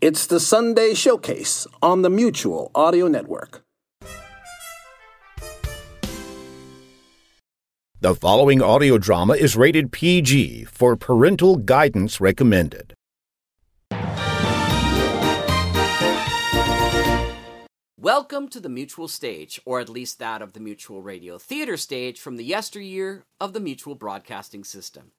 It's the Sunday Showcase on the Mutual Audio Network. The following audio drama is rated PG for parental guidance recommended. Welcome to the Mutual stage, or at least that of the Mutual Radio Theater stage from the yesteryear of the Mutual Broadcasting System.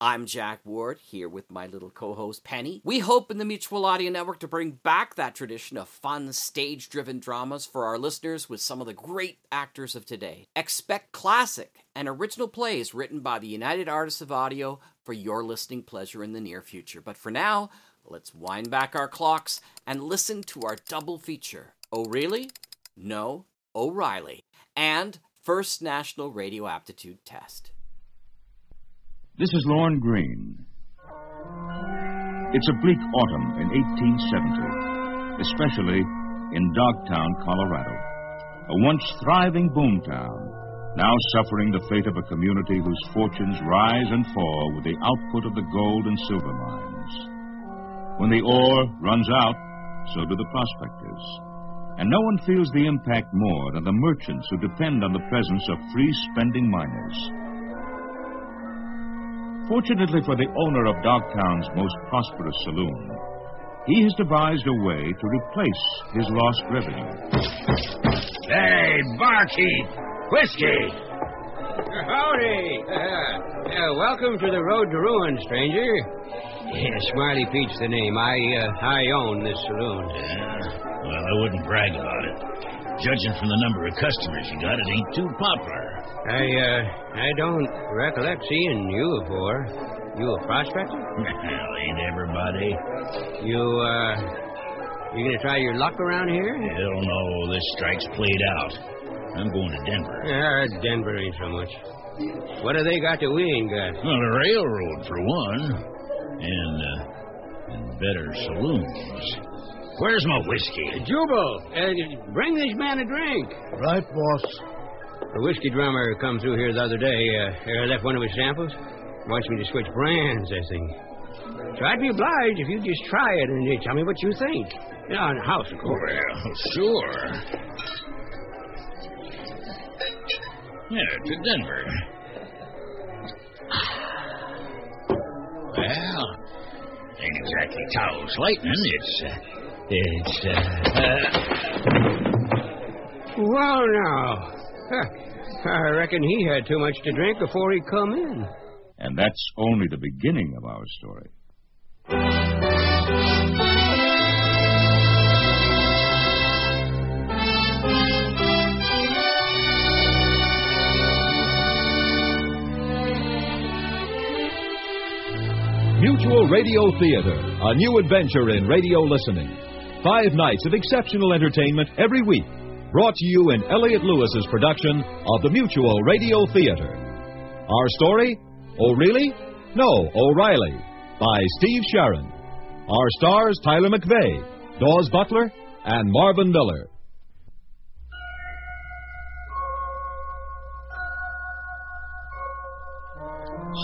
I'm Jack Ward, here with my little co host Penny. We hope in the Mutual Audio Network to bring back that tradition of fun, stage driven dramas for our listeners with some of the great actors of today. Expect classic and original plays written by the United Artists of Audio for your listening pleasure in the near future. But for now, let's wind back our clocks and listen to our double feature Oh, really? No, oh O'Reilly, and First National Radio Aptitude Test. This is Lorne Greene. It's a bleak autumn in 1870, especially in Dogtown, Colorado, a once thriving boomtown, now suffering the fate of a community whose fortunes rise and fall with the output of the gold and silver mines. When the ore runs out, so do the prospectors. And no one feels the impact more than the merchants who depend on the presence of free spending miners. Fortunately for the owner of Dogtown's most prosperous saloon, he has devised a way to replace his lost revenue. Hey, barkeep! Whiskey! Howdy! Uh, welcome to the road to ruin, stranger. Yeah, Smiley Pete's the name. I uh, I own this saloon. Yeah, well, I wouldn't brag about it. Judging from the number of customers you got, it ain't too popular. I uh, I don't recollect seeing you before. You a prospector? well, ain't everybody. You uh, you gonna try your luck around here? Hell no, this strike's played out. I'm going to Denver. Yeah, Denver ain't so much. What have they got that we ain't got? Well, the railroad for one, and uh, and better saloons. Where's my whiskey? Jubal, uh, bring this man a drink. Right, boss. The whiskey drummer come through here the other day. Uh, left one of his samples. Wants me to switch brands, I think. So I'd be obliged if you'd just try it and you tell me what you think. You know, in the house, of course. Well, sure. Yeah, to Denver. Well, ain't exactly Taos lightning. It's, uh, it's, uh, uh... Well, now. Huh. I reckon he had too much to drink before he come in. And that's only the beginning of our story. Mutual Radio Theater, a new adventure in radio listening. Five nights of exceptional entertainment every week, brought to you in Elliott Lewis's production of the Mutual Radio Theater. Our story? Oh, really? No, O'Reilly, by Steve Sharon. Our stars Tyler McVey, Daws Butler, and Marvin Miller.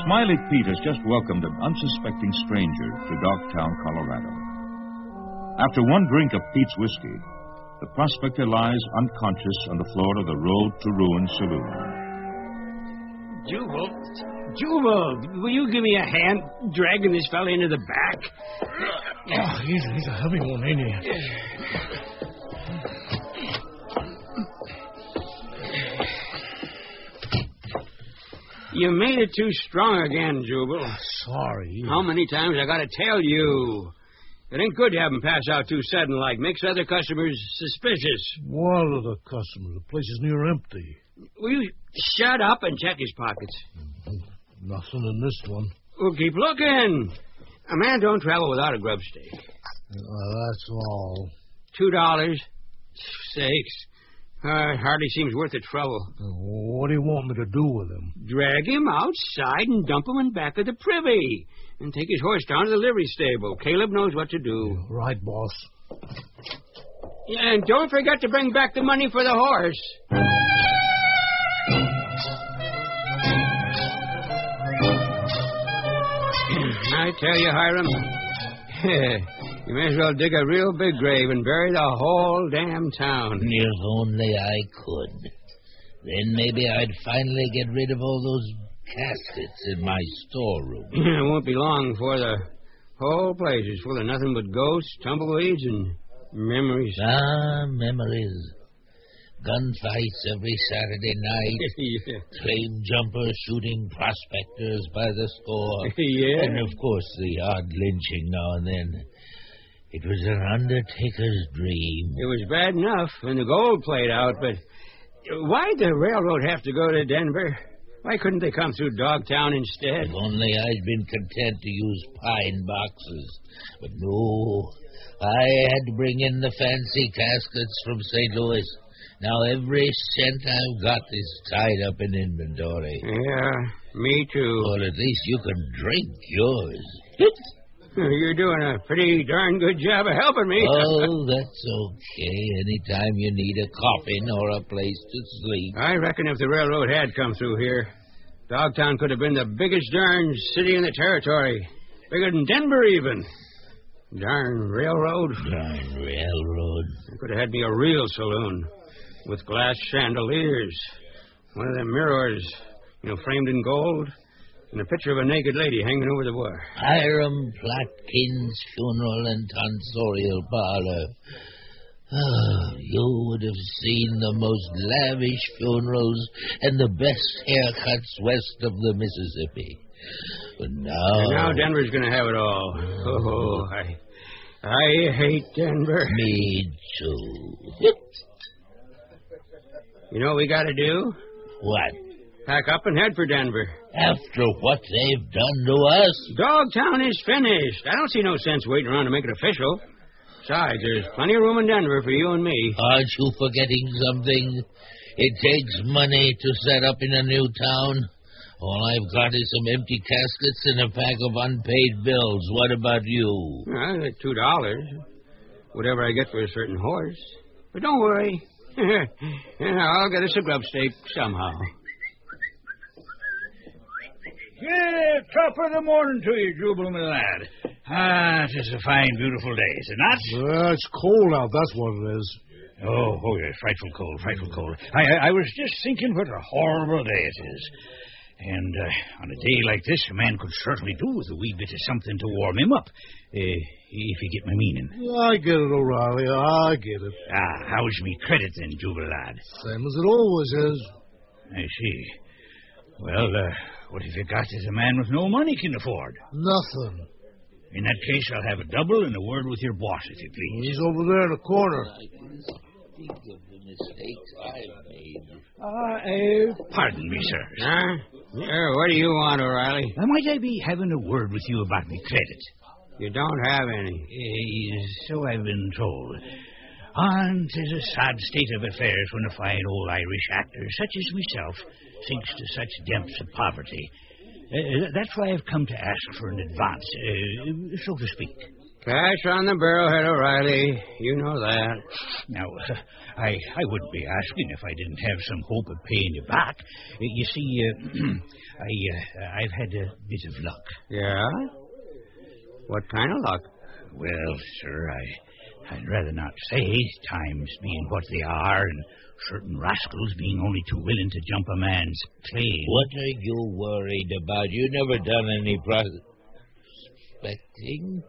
Smiley Pete has just welcomed an unsuspecting stranger to Dogtown, Colorado. After one drink of Pete's whiskey, the prospector lies unconscious on the floor of the Road to Ruin saloon. Jubal, Jubal, will you give me a hand dragging this fella into the back? Oh, he's, he's a heavy one, ain't he? You made it too strong again, Jubal. Sorry. How many times I gotta tell you? It ain't good to have 'em pass out too sudden like. Makes other customers suspicious. What other customer? The place is near empty. Will you shut up and check his pockets? Nothing in this one. Well, keep looking. A man don't travel without a grub stake. Uh, That's all. Two dollars. Sakes. Uh, hardly seems worth the trouble. What do you want me to do with him? Drag him outside and dump him in back of the privy. And take his horse down to the livery stable. Caleb knows what to do. Right, boss. Yeah, and don't forget to bring back the money for the horse. I tell you, Hiram, you may as well dig a real big grave and bury the whole damn town. If only I could. Then maybe I'd finally get rid of all those caskets in my storeroom. it won't be long before the whole place is full of nothing but ghosts, tumbleweeds, and memories. Ah, memories. Gunfights every Saturday night. yeah. Claim jumpers shooting prospectors by the score. yeah. And, of course, the odd lynching now and then. It was an undertaker's dream. It was bad enough when the gold played out, but why'd the railroad have to go to Denver? Why couldn't they come through Dogtown instead? If only I'd been content to use pine boxes. But no, I had to bring in the fancy caskets from St. Louis. Now every cent I've got is tied up in inventory. Yeah, me too. Well, at least you can drink yours. You're doing a pretty darn good job of helping me. oh, that's okay. Anytime you need a coffin or a place to sleep. I reckon if the railroad had come through here, Dogtown could have been the biggest darn city in the territory. Bigger than Denver, even. Darn railroad. Darn railroad. They could have had me a real saloon with glass chandeliers, one of them mirrors, you know, framed in gold, and a picture of a naked lady hanging over the bar. Hiram Plotkin's funeral and tonsorial parlor. Oh, you would have seen the most lavish funerals and the best haircuts west of the Mississippi. But now. And now Denver's going to have it all. Oh, I, I hate Denver. Me too. You know what we got to do? What? Pack up and head for Denver. After what they've done to us? Dogtown is finished. I don't see no sense waiting around to make it official. Besides, there's plenty of room in Denver for you and me. Aren't you forgetting something? It takes money to set up in a new town. All I've got is some empty caskets and a pack of unpaid bills. What about you? I got two dollars. Whatever I get for a certain horse. But don't worry. I'll get us a grub stake somehow. Yeah, top of the morning to you, Jubal, my lad. Ah, it is a fine, beautiful day, is it not? Well, it's cold out, that's what it is. Oh, oh, yes, frightful cold, frightful cold. I, I, I was just thinking what a horrible day it is. And uh, on a day like this, a man could certainly do with a wee bit of something to warm him up, uh, if you get my meaning. I get it, O'Reilly. I get it. Ah, how's me credit then, Jubal lad? Same as it always is. I see. Well, uh, what have you got as a man with no money can afford? Nothing. In that case, I'll have a double and a word with your boss, if you please. He's over there in the corner. Think of the mistakes I've made. Ah, uh, pardon me, sir. Huh? Yeah, what do you want, O'Reilly? Uh, might I be having a word with you about me credit? You don't have any. Uh, so I've been told. And 'tis a sad state of affairs when a fine old Irish actor, such as myself, sinks to such depths of poverty. Uh, that's why I've come to ask for an advance, uh, so to speak. Cash on the barrelhead, O'Reilly. You know that. Now, uh, I I wouldn't be asking if I didn't have some hope of paying you back. Uh, you see, uh, I uh, I've had a bit of luck. Yeah? What kind of luck? Well, sir, I I'd rather not say. Times being what they are, and certain rascals being only too willing to jump a man's claim. What are you worried about? You've never done any prospecting?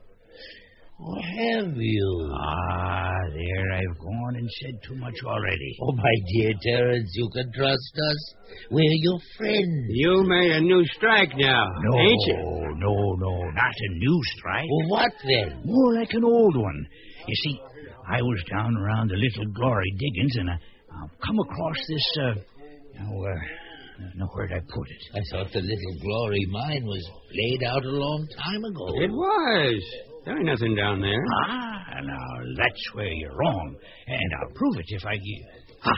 Or have you? Ah, there I've gone and said too much already. Oh, my dear Terence, you can trust us. We're your friends. You made a new strike now, No, ain't you? no, no, not a new strike. Well, what then? More like an old one. You see, I was down around the Little Glory diggings, and I, I come across this. Uh, now, uh, now where'd I put it? I thought the Little Glory mine was laid out a long time ago. It was. There ain't nothing down there. Ah, now, that's where you're wrong, and I'll prove it if I give. Ah,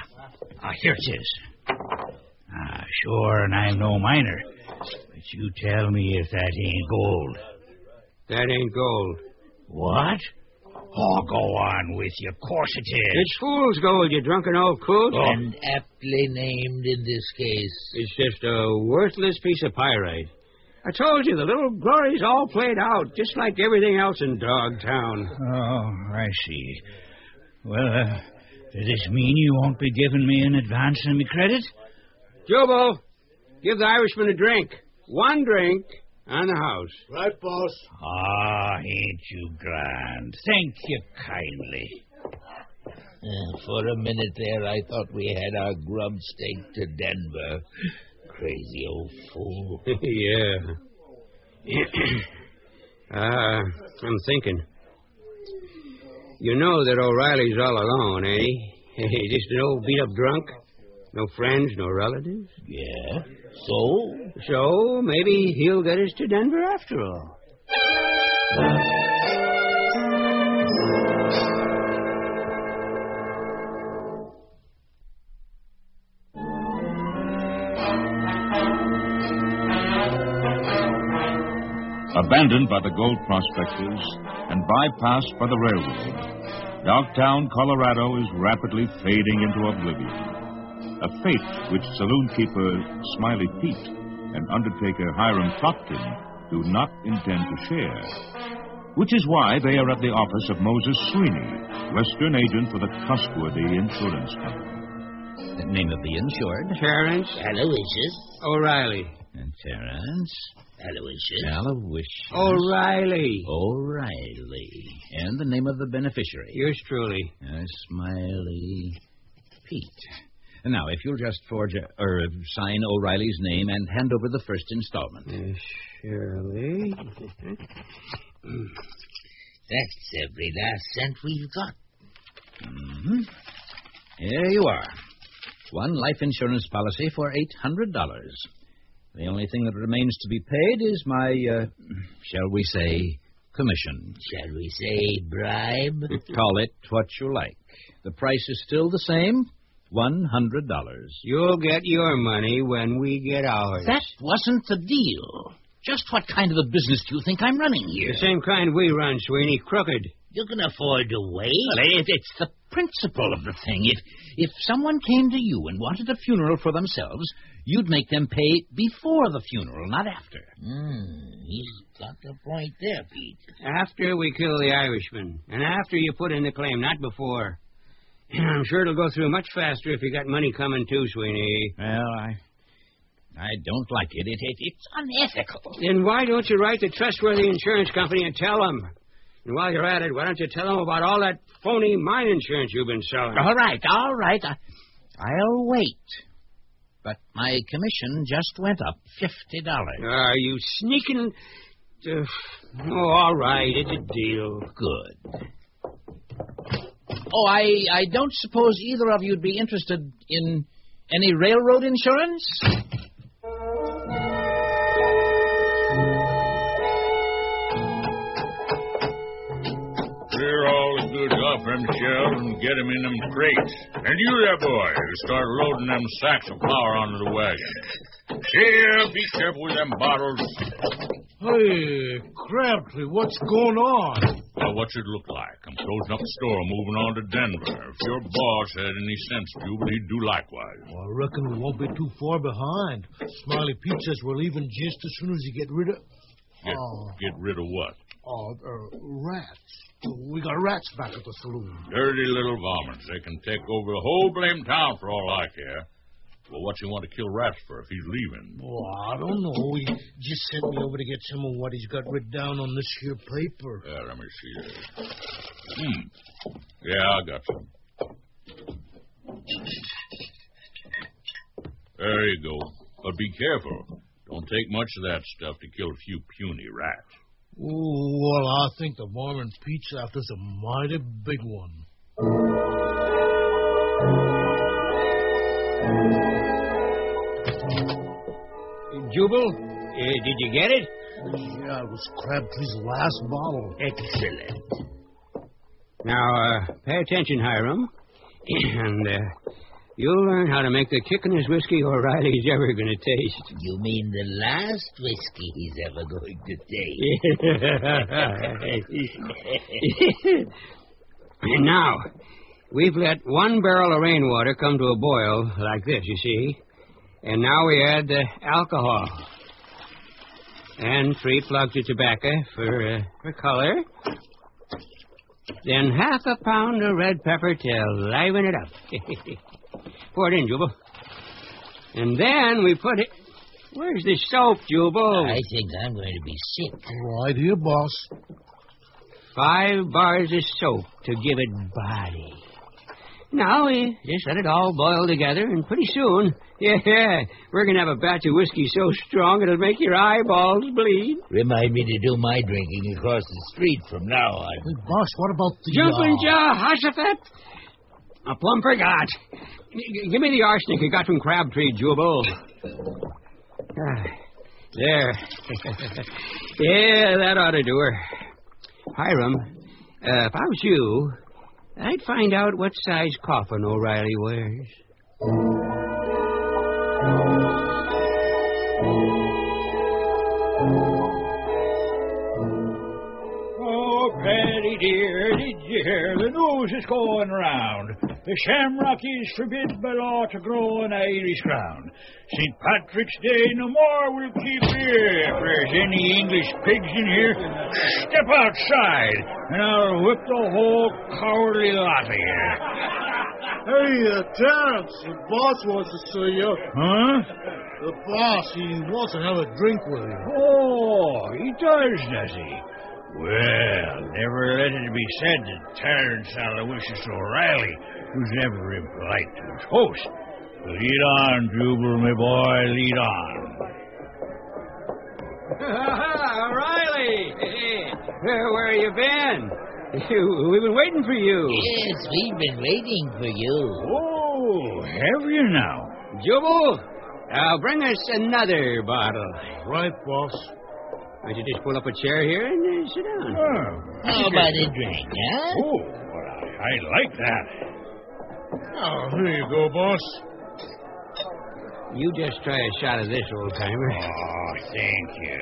ah here it is. Ah, sure, and I'm no miner. But you tell me if that ain't gold. That ain't gold. What? Oh, go on with you. Of course it is. It's fool's gold, you drunken old coot. Oh. And aptly named in this case. It's just a worthless piece of pyrite. I told you, the little glory's all played out, just like everything else in Dogtown. Oh, I see. Well, uh, does this mean you won't be giving me an advance on me credit? Jubal, give the Irishman a drink. One drink on the house. Right, boss. Ah, ain't you grand. Thank you kindly. Uh, for a minute there, I thought we had our grub staked to Denver. Crazy old fool. yeah. uh, I'm thinking. You know that O'Reilly's all alone, ain't he? Just an old beat up drunk? No friends, no relatives? Yeah. So? So maybe he'll get us to Denver after all. Abandoned by the gold prospectors and bypassed by the railroad, Dogtown, Colorado is rapidly fading into oblivion. A fate which saloon keeper Smiley Pete and undertaker Hiram Clopton do not intend to share. Which is why they are at the office of Moses Sweeney, Western agent for the Trustworthy Insurance Company. The name of the insured? Terrence Aloysius. O'Reilly. And Terrence? Aloysius. Aloysius. O'Reilly. O'Reilly. And the name of the beneficiary? Yours truly. Uh, Smiley Pete. Now, if you'll just forge a, or sign O'Reilly's name and hand over the first installment. Uh, surely. That's every last cent we've got. Mm-hmm. Here you are. One life insurance policy for $800. The only thing that remains to be paid is my, uh, shall we say, commission. Shall we say bribe? Call it what you like. The price is still the same $100. You'll get your money when we get ours. That wasn't the deal. Just what kind of a business do you think I'm running here? The same kind we run, Sweeney. Crooked. You can afford to wait. Well, it, it's the principle of the thing. If if someone came to you and wanted a funeral for themselves, you'd make them pay before the funeral, not after. Hmm, he's got the point there, Pete. After we kill the Irishman, and after you put in the claim, not before. I'm sure it'll go through much faster if you got money coming too, Sweeney. Well, I I don't like it. It, it. It's unethical. Then why don't you write the trustworthy insurance company and tell them? And while you're at it, why don't you tell them about all that phony mine insurance you've been selling? All right, all right. I, I'll wait. But my commission just went up fifty dollars. Are you sneaking? Uh, oh, all right, it's a deal. Good. Oh, I I don't suppose either of you'd be interested in any railroad insurance? Clear all off them shelves and get 'em in them crates. And you there, boy, start loading them sacks of flour onto the wagon. Here, be careful with them bottles. Hey, Crabtree, what's going on? Well, what's it look like? I'm closing up the store, moving on to Denver. If your boss had any sense, Jubal, he'd do likewise. Well, I reckon we won't be too far behind. Smiley Pete says we're leaving just as soon as you get rid of. Get, Oh. get rid of what? Oh, uh, rats. We got rats back at the saloon. Dirty little varmints. They can take over the whole blame town for all I care. Well, what's he want to kill rats for if he's leaving? Oh, I don't know. He just sent me over to get some of what he's got written down on this here paper. Yeah, let me see this. Hmm. Yeah, I got some. There you go. But be careful. Don't take much of that stuff to kill a few puny rats. Well, I think the varmint Pete's is a mighty big one. Jubal, uh, did you get it? Yeah, it was Crabtree's last bottle. Excellent. Now, uh, pay attention, Hiram. and uh, you'll learn how to make the kickinest whiskey O'Reilly's ever going to taste. You mean the last whiskey he's ever going to taste? and now, we've let one barrel of rainwater come to a boil like this, you see. And now we add the alcohol. And three plugs of tobacco for, uh, for color. Then half a pound of red pepper to liven it up. Pour it in, Jubal. And then we put it. Where's the soap, Jubal? I think I'm going to be sick. Right here, boss. Five bars of soap to give it body. Now we just let it all boil together, and pretty soon, yeah, we're going to have a batch of whiskey so strong it'll make your eyeballs bleed. Remind me to do my drinking across the street from now on. Hey, boss, what about the... Jumping uh, Jaw, Hoshaphat. I plumb forgot. Give me the arsenic you got from Crabtree, Jubal. Ah, there. yeah, that ought to do her. Hiram, uh, if I was you, I'd find out what size coffin O'Reilly wears. Oh, Patty dear, did you hear? The news is going round. The shamrock is forbid by law to grow on Irish ground. St. Patrick's Day no more will keep here. If there's any English pigs in here, step outside, and I'll whip the whole cowardly lot of you. Hey, uh, Terrence, the boss wants to see you. Huh? The boss, he wants to have a drink with you. Oh, he does, does he? Well, never let it be said that Terence Aloysius O'Reilly was never impolite to his host. Lead on, Jubal, my boy, lead on. O'Reilly! Where, where you been? We've been waiting for you. Yes, we've been waiting for you. Oh, have you now? Jubal, uh, bring us another bottle. Right, boss. Why don't you just pull up a chair here and uh, sit down? Oh, How about a drink, huh? oh well, I, I like that. Oh, here you go, boss. You just try a shot of this, old timer. Oh, thank you.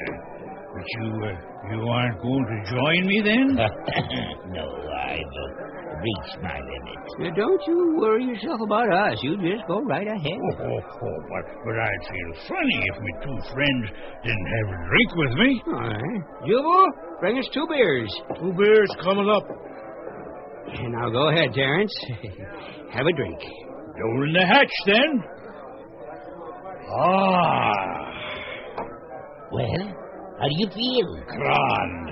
But you, uh, you aren't going to join me then? no, I've uh, reached my limit. Now, don't you worry yourself about us. You just go right ahead. Oh, oh, oh, but, but I'd feel funny if my two friends didn't have a drink with me. All right. Jubal, bring us two beers. Two beers coming up. Now go ahead, Terence. Have a drink. Down the hatch, then. Ah, Well, how do you feel? grand.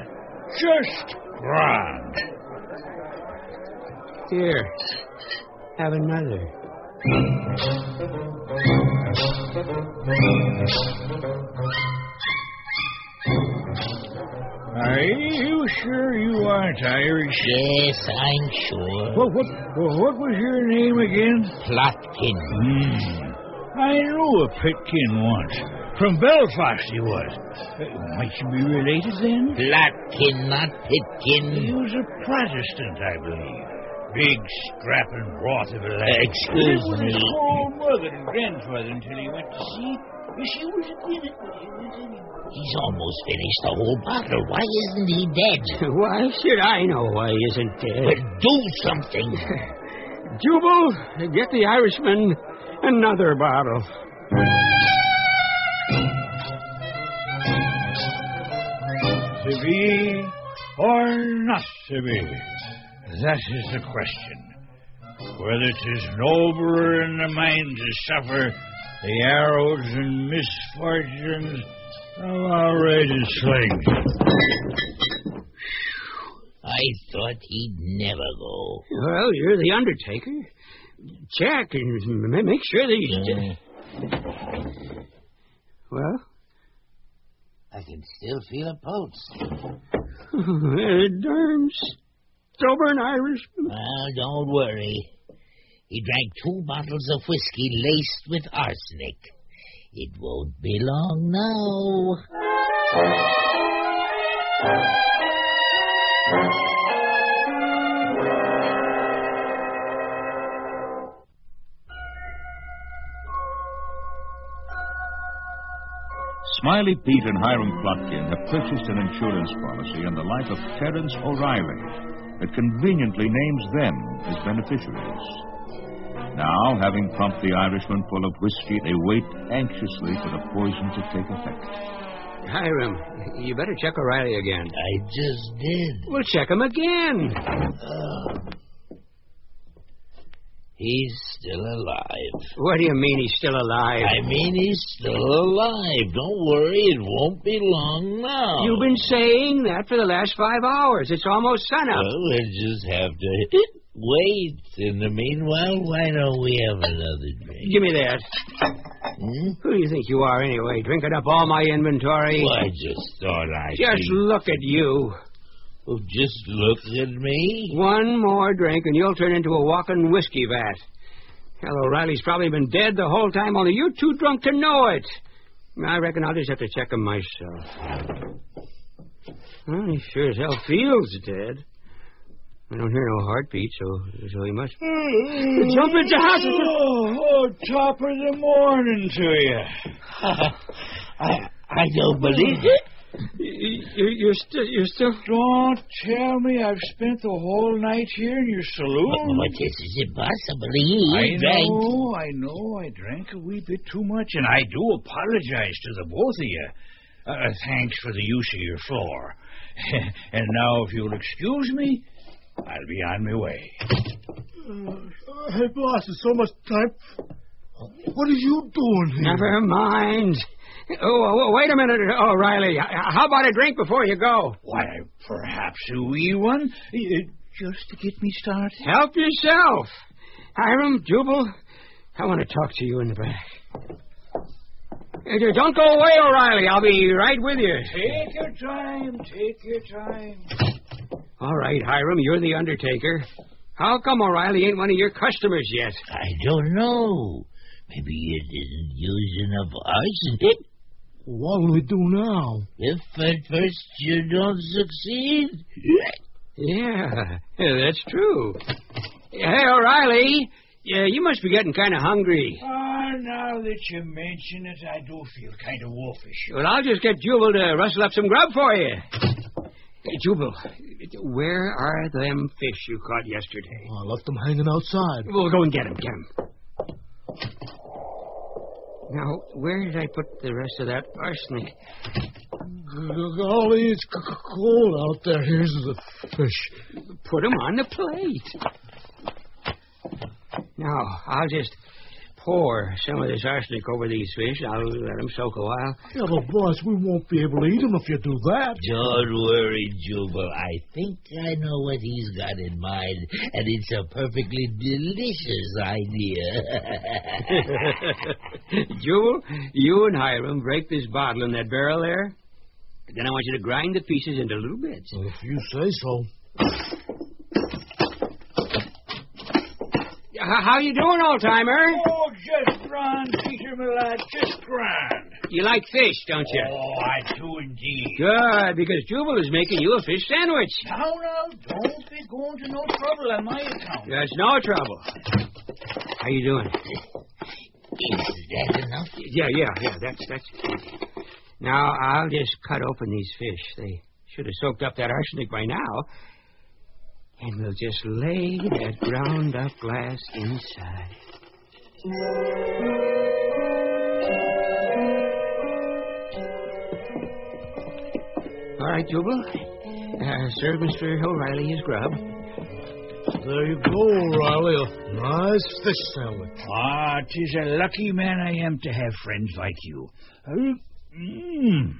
Just grand. Here, have another. Are you sure you aren't Irish? Yes, I'm sure. What, what, what was your name again? Plotkin. Hmm. I knew a Pitkin once. From Belfast he was. Uh, might you be related then? Plotkin, not He was a Protestant, I believe. Big, strapping broth of a lad. Excuse Lived with me. His old mother and grandfather until he went to sea. She was a minute when he went in. He's almost finished the whole bottle. Why isn't he dead? Why should I know why he isn't dead? Well, do something. Jubal, get the Irishman another bottle. To be or not to be? That is the question. Whether Whether 'tis nobler in the mind to suffer the arrows and misfortunes of our outrageous slings. I thought he'd never go. Well, you're the undertaker. Check and make sure that he's dead. Mm. Well, I can still feel a pulse. darn stubborn Irishman. Well, don't worry. He drank two bottles of whiskey laced with arsenic. It won't be long now. Smiley Pete and Hiram Plotkin have purchased an insurance policy on the life of Terence O'Reilly that conveniently names them as beneficiaries. Now, having pumped the Irishman full of whiskey, they wait anxiously for the poison to take effect. Hiram, you better check O'Reilly again. I just did. We'll check him again. Uh, he's still alive. What do you mean he's still alive? I mean he's still alive. Don't worry, it won't be long now. You've been saying that for the last five hours. It's almost sunup. Well, we'll just have to wait. In the meanwhile, why don't we have another drink? Give me that. Hmm? Who do you think you are, anyway? Drinking up all my inventory? Well, I just thought I Just look at you. Oh, just look at me. One more drink, and you'll turn into a walking whiskey vat. Hell, O'Reilly's probably been dead the whole time, only you're too drunk to know it. I reckon I'll just have to check him myself. Well, he sure as hell feels dead. I don't hear no heartbeat, so, so he must. Jump into hospital! Oh, oh, top of the morning to you. I, I don't believe it. You're, you're still, you're still. Don't tell me I've spent the whole night here in your saloon. But, but this is impossible. He I drank. know, I know. I drank a wee bit too much, and I do apologize to the both of you. Uh, thanks for the use of your floor. and now, if you'll excuse me, I'll be on my way. hey, boss, there's so much time. What are you doing here? Never mind. Oh, oh, wait a minute, O'Reilly. How about a drink before you go? Why, perhaps a wee one, uh, just to get me started. Help yourself. Hiram, Jubal, I want to talk to you in the back. Uh, Don't go away, O'Reilly. I'll be right with you. Take your time, take your time. All right, Hiram, you're the undertaker. How come O'Reilly ain't one of your customers yet? I don't know. Maybe you didn't use enough arsenic. What will we do now? If at first you don't succeed. Yeah, yeah that's true. Hey, O'Reilly, yeah, you must be getting kind of hungry. Ah, now that you mention it, I do feel kind of wolfish. Well, I'll just get Jubal to rustle up some grub for you. Hey, Jubal, where are them fish you caught yesterday? I left them hanging outside. We'll go and get them. Get them. Now, where did I put the rest of that arsenic? Golly, it's cold out there. Here's the fish. Put them on the plate. Now, I'll just pour some of this arsenic over these fish. I'll let them soak a while. Yeah, but boss, we won't be able to eat them if you do that. Don't worry, Jubal. I think I know what he's got in mind, and it's a perfectly delicious idea. Jubal, you and Hiram break this bottle in that barrel there. Then I want you to grind the pieces into little bits. Well, if you say so. How you doing, old timer? Oh, just grand, Peter, my lad, just grand. You like fish, don't you? Oh, I do indeed. Good, because Jubal is making you a fish sandwich. Now, now, don't be going to no trouble on my account. That's no trouble. How you doing? Is that enough? Yeah, yeah, yeah. That's that's. Now I'll just cut open these fish. They should have soaked up that arsenic by now. And we'll just lay that ground up glass inside. All right, Jubal. Uh, serve Mr. O'Reilly his grub. There you go, O'Reilly. A nice fish sandwich. Ah, tis a lucky man I am to have friends like you. Uh, mm.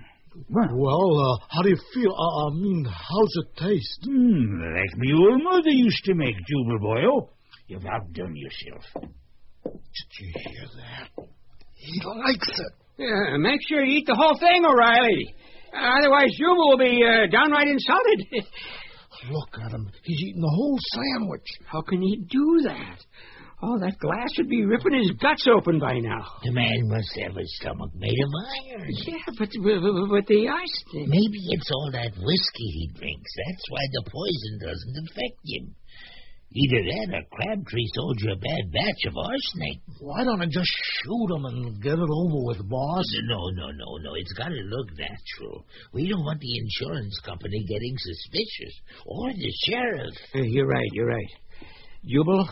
Well, uh, how do you feel? Uh, I mean, how's it taste? Mm, like me old mother used to make, Jubal boyo. You've outdone yourself. Did you hear that? He likes it. Yeah, make sure you eat the whole thing, O'Reilly. Otherwise, Jubal will be uh, downright insulted. Look at him. He's eating the whole sandwich. How can he do that? Oh, that glass would be ripping his guts open by now. The man must have a stomach made of iron. Yeah, but with the arsenic. Maybe it's all that whiskey he drinks. That's why the poison doesn't affect him. Either that or Crabtree sold you a bad batch of arsenic. Why don't I just shoot him and get it over with, boss? No, no, no, no. It's got to look natural. We don't want the insurance company getting suspicious. Or the sheriff. Uh, you're right, you're right. Jubal,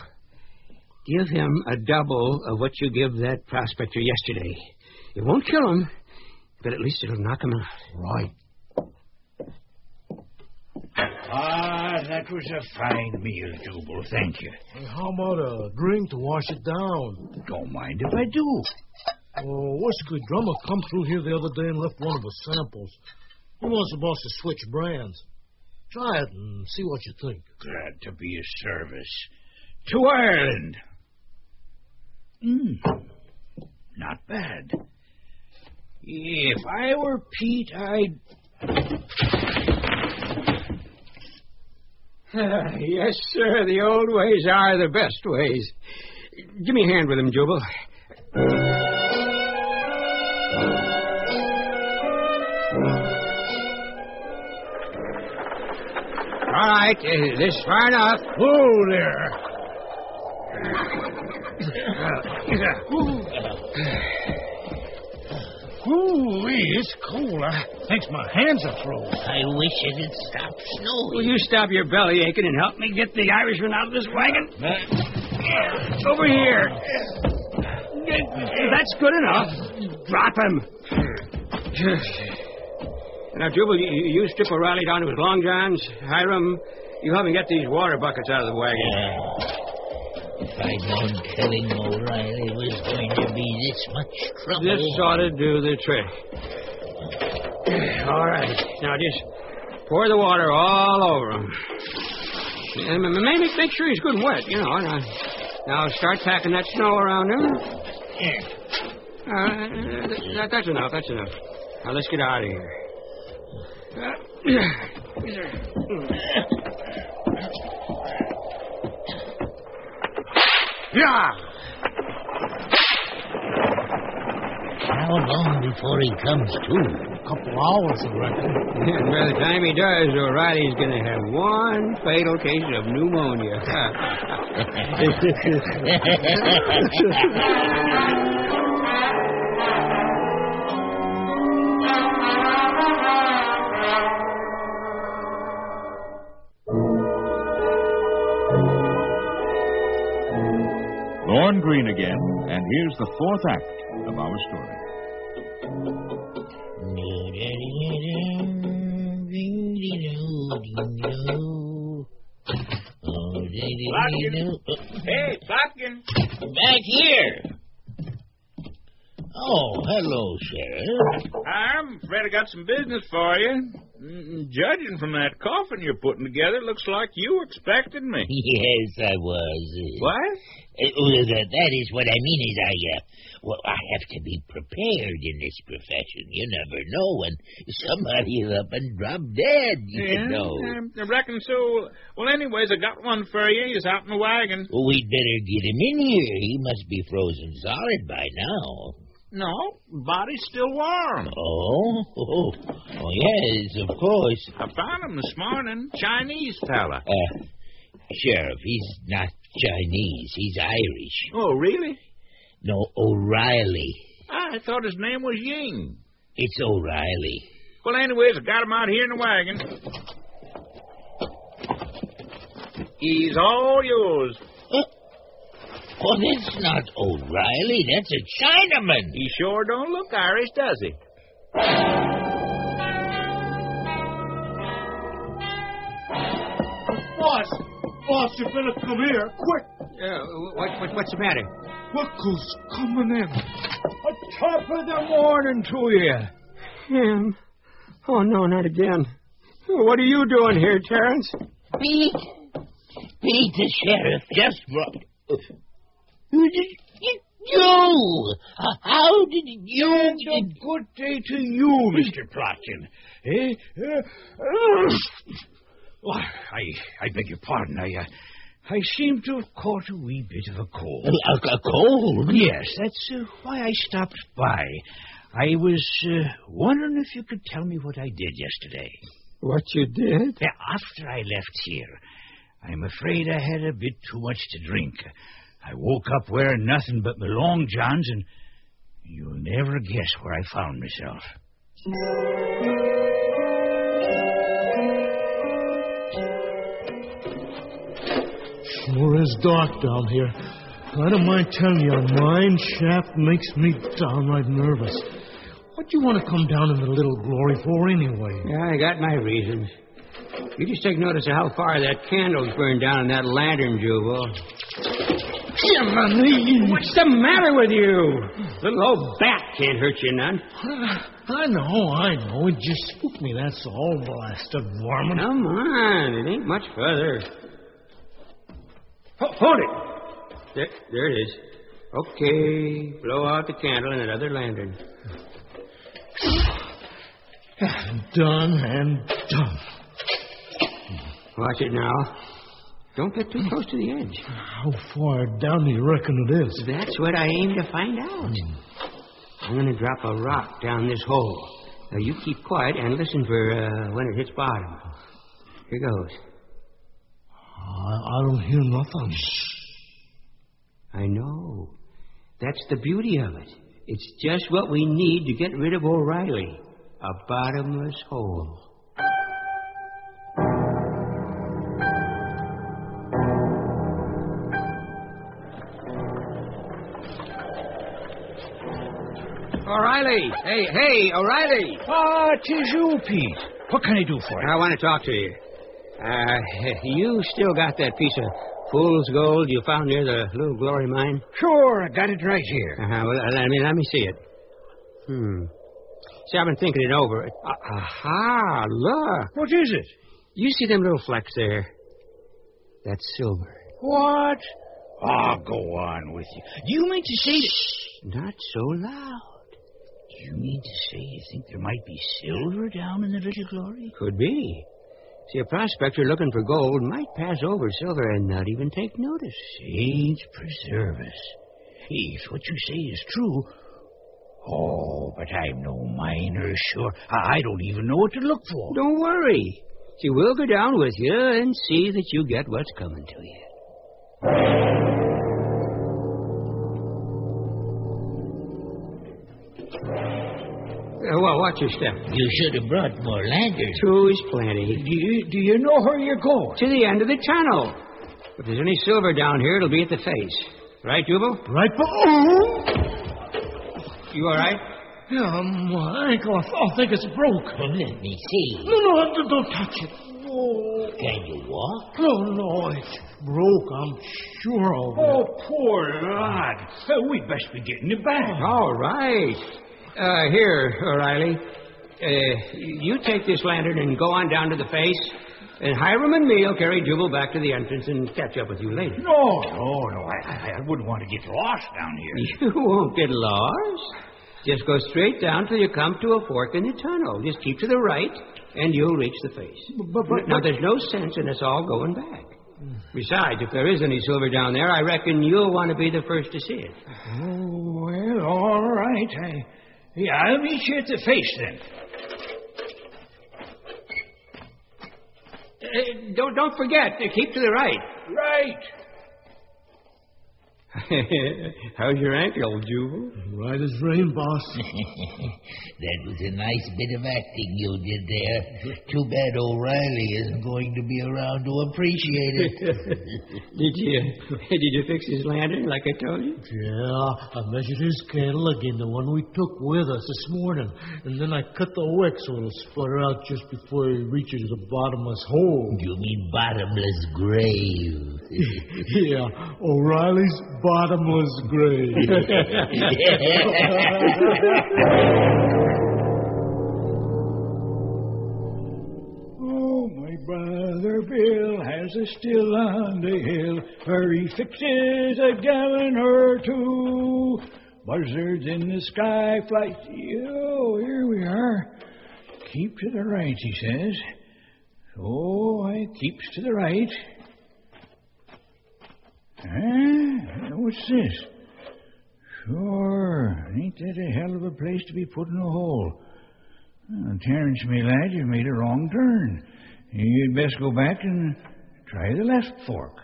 give him a double of what you give that prospector yesterday. It won't kill him, but at least it'll knock him out. Right. Ah, that was a fine meal, Jubal. Thank you. Hey, how about a drink to wash it down? Don't mind if I do. Oh, what's a good Drummer come through here the other day and left one of his samples. He wants the boss to switch brands. Try it and see what you think. Glad to be of service. To Ireland. Mm. Not bad. If I were Pete, I'd. yes, sir. The old ways are the best ways. Give me a hand with him, Jubal. All right, uh, this far enough. Whoa there. Ooh, it's cold. I think my hands are frozen. I wish it had stopped snowing. Will you stop your belly aching and help me get the Irishman out of this wagon? Over here. That's good enough. Drop him. Now, Jubal, you, you strip O'Reilly down to his long johns. Hiram, you help me get these water buckets out of the wagon. If I'd known killing O'Reilly was going to be this much trouble. This ought to do the trick. All right. Now, just pour the water all over him. And m- maybe make sure he's good and wet, you know. Now, now start packing that snow around him. Uh, that, that's enough. That's enough. Now, let's get out of here. Yeah. How long before he comes to? A couple hours, I reckon. And by the time he does, O'Reilly's going to have one fatal case of pneumonia. Lorne Greene again, and here's the fourth act of our story. Hey, Plotkin. Back here. Oh, hello, Sheriff. I'm afraid I got some business for you. Mm, Judging from that coffin you're putting together, looks like you expected me. Yes, I was. What? Uh, that, is what I mean is I, uh, well, I have to be prepared in this profession. You never know when somebody'll up and drop dead, you Yeah, know. I reckon so. Well, anyways, I got one for you. He's out in the wagon. Well, we'd better get him in here. He must be frozen solid by now. No, body's still warm. Oh, oh, oh yes, of course. I found him this morning. Chinese fella. Uh, Sheriff, he's not Chinese. He's Irish. Oh, really? No, O'Reilly. I thought his name was Ying. It's O'Reilly. Well, anyways, I got him out here in the wagon. He's all yours. Oh, that's not O'Reilly. That's a Chinaman. He sure don't look Irish, does he? Boss! Boss, you better come here. Quick! Uh, what, what, what's the matter? Look who's coming in. A top of the morning to you. Him? Oh, no, not again. What are you doing here, Terence? Pete. Pete, the sheriff just brought. You? How did you? And a good day to you, Mr. Plotkin. Eh? Why, I, I beg your pardon. I, uh, I seem to have caught a wee bit of a cold. A, a cold? Yes, that's uh, why I stopped by. I was uh, wondering if you could tell me what I did yesterday. What you did? After I left here, I'm afraid I had a bit too much to drink. I woke up wearing nothing but my long johns, and you'll never guess where I found myself. Sure is dark down here. I don't mind telling you, a mine shaft makes me downright nervous. What do you want to come down in the little glory for anyway? Yeah, I got my reasons. You just take notice of how far that candle's burned down in that lantern, Jubal. What's the matter with you? Little old bat can't hurt you none. I know, I know. It just spooked me, that's all, blasted varmint. Come on, it ain't much further. Ho- hold it. There, there it is. Okay, blow out the candle in that other lantern. Done and done. Watch it now. Don't get too close to the edge. How far down do you reckon it is? That's what I aim to find out. I'm going to drop a rock down this hole. Now, you keep quiet and listen for uh, when it hits bottom. Here goes. I, I don't hear nothing. Shh. I know. That's the beauty of it. It's just what we need to get rid of O'Reilly a bottomless hole. O'Reilly! Hey, hey, O'Reilly! Ah, tis you, Pete. What can I do for you? I want to talk to you. Uh, you still got that piece of fool's gold you found near the little glory mine? Sure, I got it right here. Uh-huh. Well, let me, let me see it. Hmm. See, I've been thinking it over. Uh, aha, look. What is it? You see them little flecks there? That's silver. What? Ah, go on with you. Do you mean to say that... Not so loud. You mean to say you think there might be silver down in the Little Glory? Could be. See, a prospector looking for gold might pass over silver and not even take notice. Saints preserve us. If what you say is true. Oh, but I'm no miner, sure. I I don't even know what to look for. Don't worry. See, we'll go down with you and see that you get what's coming to you. Well, watch your step. You should have brought more lanterns. Two is plenty. Do you, do you know where you're going? To the end of the tunnel. If there's any silver down here, it'll be at the face. Right, Jubal? Right, but. Oh! You all right? Yeah, my ankle. I, think it's broken. Let me see. No, no, don't- touch it. Oh. Can you walk? No, no, it's broke. I'm sure of it. Oh, poor lad. Uh, we'd best be getting you back. All right. Uh, here, O'Reilly. Uh, you take this lantern and go on down to the face. And Hiram and me will carry Jubal back to the entrance and catch up with you later. No, no, no. I, I, wouldn't want to get lost down here. You won't get lost. Just go straight down till you come to a fork in the tunnel. Just keep to the right, and you'll reach the face. But, but, now, there's no sense in us all going back. Besides, if there is any silver down there, I reckon you'll want to be the first to see it. Oh, well, all right. I, yeah, I'll meet you at the face then. Uh, don't don't forget keep to the right. Right. How's your ankle, Jubal? Right as rain, boss. that was a nice bit of acting you did there. Too bad O'Reilly isn't going to be around to appreciate it. Did you did you fix his lantern like I told you? Yeah, I measured his candle again, the one we took with us this morning. And then I cut the wick so it'll sputter out just before it reaches the bottomless hole. You mean bottomless grave? yeah, O'Reilly's bottomless grave. Oh, my brother Bill has a still on the hill where he fixes a gallon or two. Buzzards in the sky fly. Oh, here we are. Keep to the right, he says. Oh, I keeps to the right. Huh? What's this? Sure, ain't that a hell of a place to be put in a hole? Well, Terence, me lad, you've made a wrong turn. You'd best go back and Try the left fork.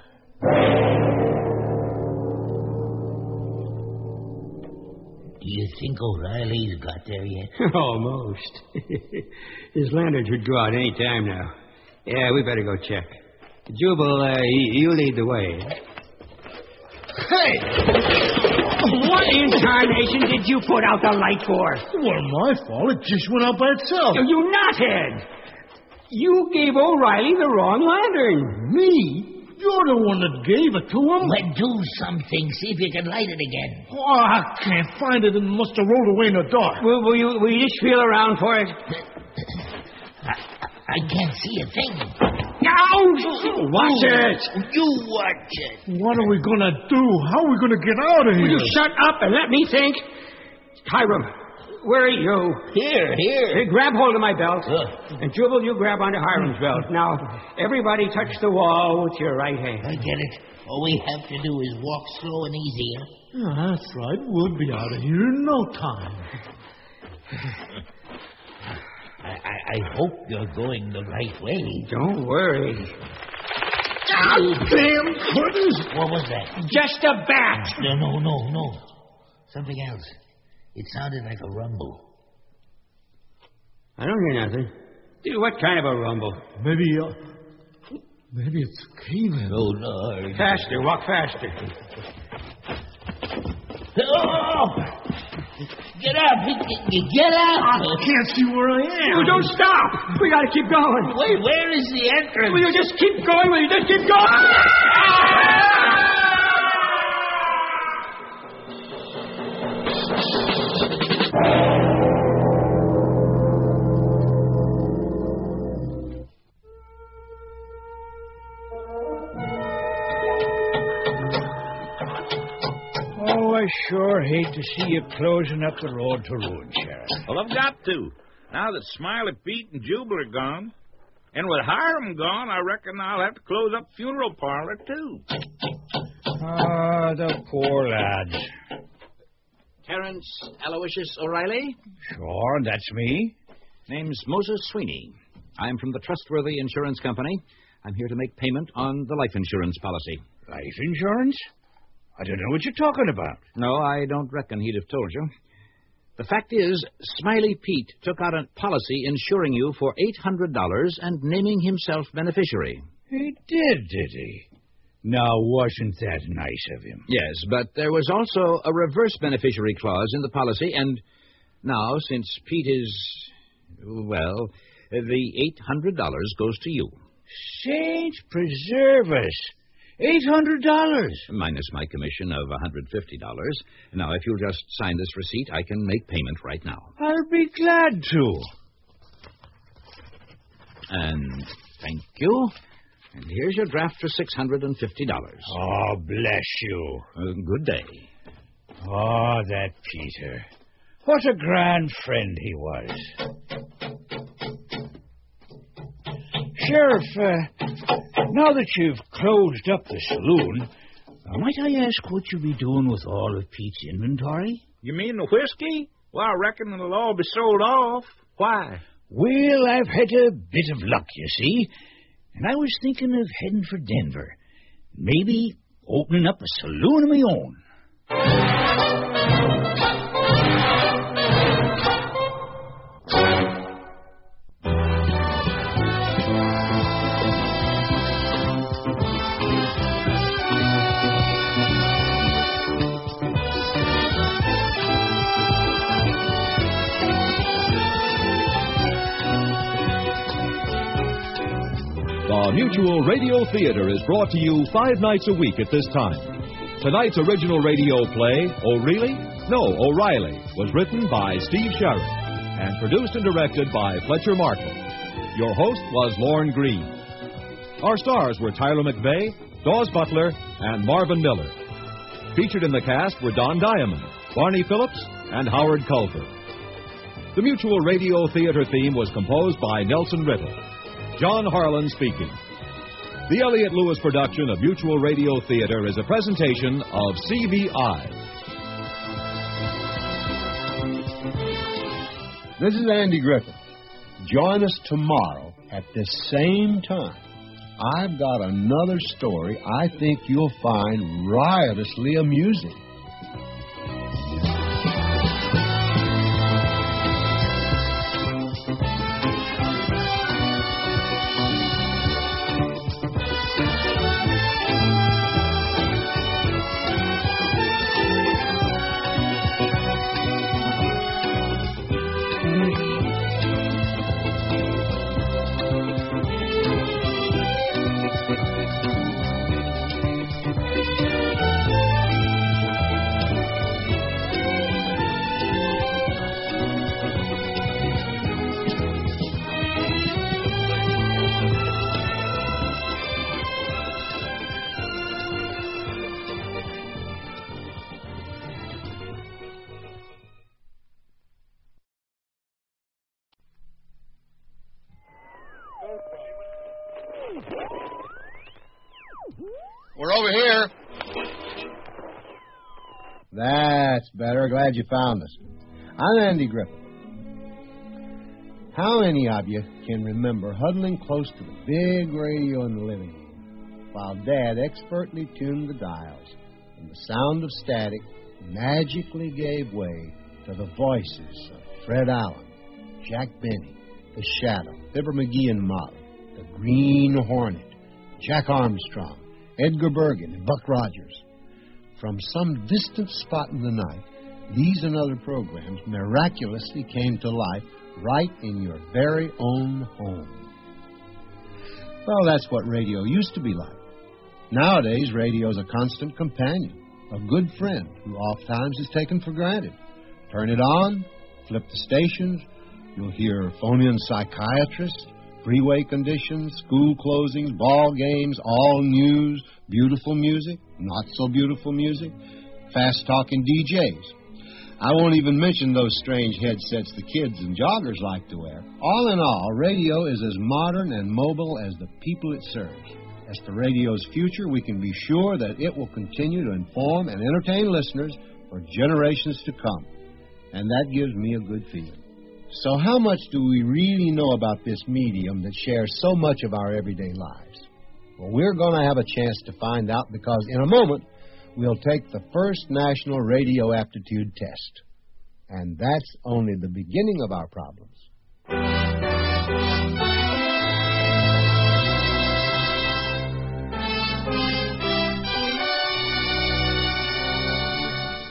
Do you think O'Reilly's got there yet? Almost. His lantern should go out any time now. Yeah, we better go check. Jubal, uh, you, you lead the way. Hey! What in tarnation did you put out the light for? Well, my fault. It just went out by itself. You knothead! You gave O'Reilly the wrong lantern. Me? You're the one that gave it to him. Well, do something. See if you can light it again. Oh, I can't find it. It must have rolled away in the dark. Will, will, you, will you just feel around for it? I, I can't see a thing. Ouch! Watch it! You watch it. What are we going to do? How are we going to get out of here? Will you shut up and let me think? Hiram, where are you? Here, here. Hey, grab hold of my belt. Uh. And Jubal, you grab onto Hiram's belt. Now, everybody touch the wall with your right hand. I get it. All we have to do is walk slow and easy, huh? Yeah, that's right. We'll be out of here in no time. I, I, I hope you're going the right way. Don't worry. Damn curtains! What was that? Just a bat. No, no, no, no. Something else. It sounded like a rumble. I don't hear nothing. Dude, what kind of a rumble? Maybe, uh, maybe it's caving. Oh, Lord. Faster, walk faster. Oh! Get up! Get up! I can't see where I am. You don't stop. We gotta keep going. Wait, where is the entrance? Will you just keep going? Will you just keep going? Ah! Sure hate to see you closing up the road to ruin, Sheriff. Well, I've got to. Now that Smiley Pete and Jubal are gone, and with Hiram gone, I reckon I'll have to close up funeral parlor, too. Ah, the poor lads. Terence Aloysius O'Reilly? Sure, that's me. Name's Moses Sweeney. I'm from the Trustworthy Insurance Company. I'm here to make payment on the life insurance policy. Life insurance? I don't know what you're talking about. No, I don't reckon he'd have told you. The fact is, Smiley Pete took out a policy insuring you for $800 and naming himself beneficiary. He did, did he? Now, wasn't that nice of him? Yes, but there was also a reverse beneficiary clause in the policy, and now, since Pete is. well, the $800 goes to you. Saints preserve us. Eight hundred dollars. Minus my commission of $150. Now, if you'll just sign this receipt, I can make payment right now. I'll be glad to. And thank you. And here's your draft for $650. Oh, bless you. Uh, good day. Oh, that Peter. What a grand friend he was. Sheriff, uh, now that you've closed up the saloon, uh, might I ask what you'll be doing with all of Pete's inventory? You mean the whiskey? Well, I reckon it'll all be sold off. Why? Well, I've had a bit of luck, you see, and I was thinking of heading for Denver. Maybe opening up a saloon of my own. The Mutual Radio Theater is brought to you five nights a week at this time. Tonight's original radio play, Really? No, O'Reilly, was written by Steve Sharrock and produced and directed by Fletcher Markle. Your host was Lorne Greene. Our stars were Tyler McVey, Daws Butler, and Marvin Miller. Featured in the cast were Don Diamond, Barney Phillips, and Howard Culver. The Mutual Radio Theater theme was composed by Nelson Riddle. John Harlan speaking. The Elliott Lewis production of Mutual Radio Theater is a presentation of CVI. This is Andy Griffith. Join us tomorrow at the same time I've got another story I think you'll find riotously amusing. We're over here. That's better. Glad you found us. I'm Andy Griffith. How many of you can remember huddling close to the big radio in the living room while Dad expertly tuned the dials and the sound of static magically gave way to the voices of Fred Allen, Jack Benny, The Shadow, Fibber McGee and Molly, The Green Hornet, Jack Armstrong, Edgar Bergen, and Buck Rogers. From some distant spot in the night, these and other programs miraculously came to life right in your very own home. Well, that's what radio used to be like. Nowadays, radio is a constant companion, a good friend who oftentimes is taken for granted. Turn it on, flip the stations, you'll hear phone-in psychiatrists, freeway conditions, school closings, ball games, all news, beautiful music, not so beautiful music, fast talking DJs. I won't even mention those strange headsets the kids and joggers like to wear. All in all, radio is as modern and mobile as the people it serves. As for radio's future, we can be sure that it will continue to inform and entertain listeners for generations to come. And that gives me a good feeling. So, how much do we really know about this medium that shares so much of our everyday lives? Well, we're going to have a chance to find out because in a moment we'll take the first National Radio Aptitude Test. And that's only the beginning of our problems.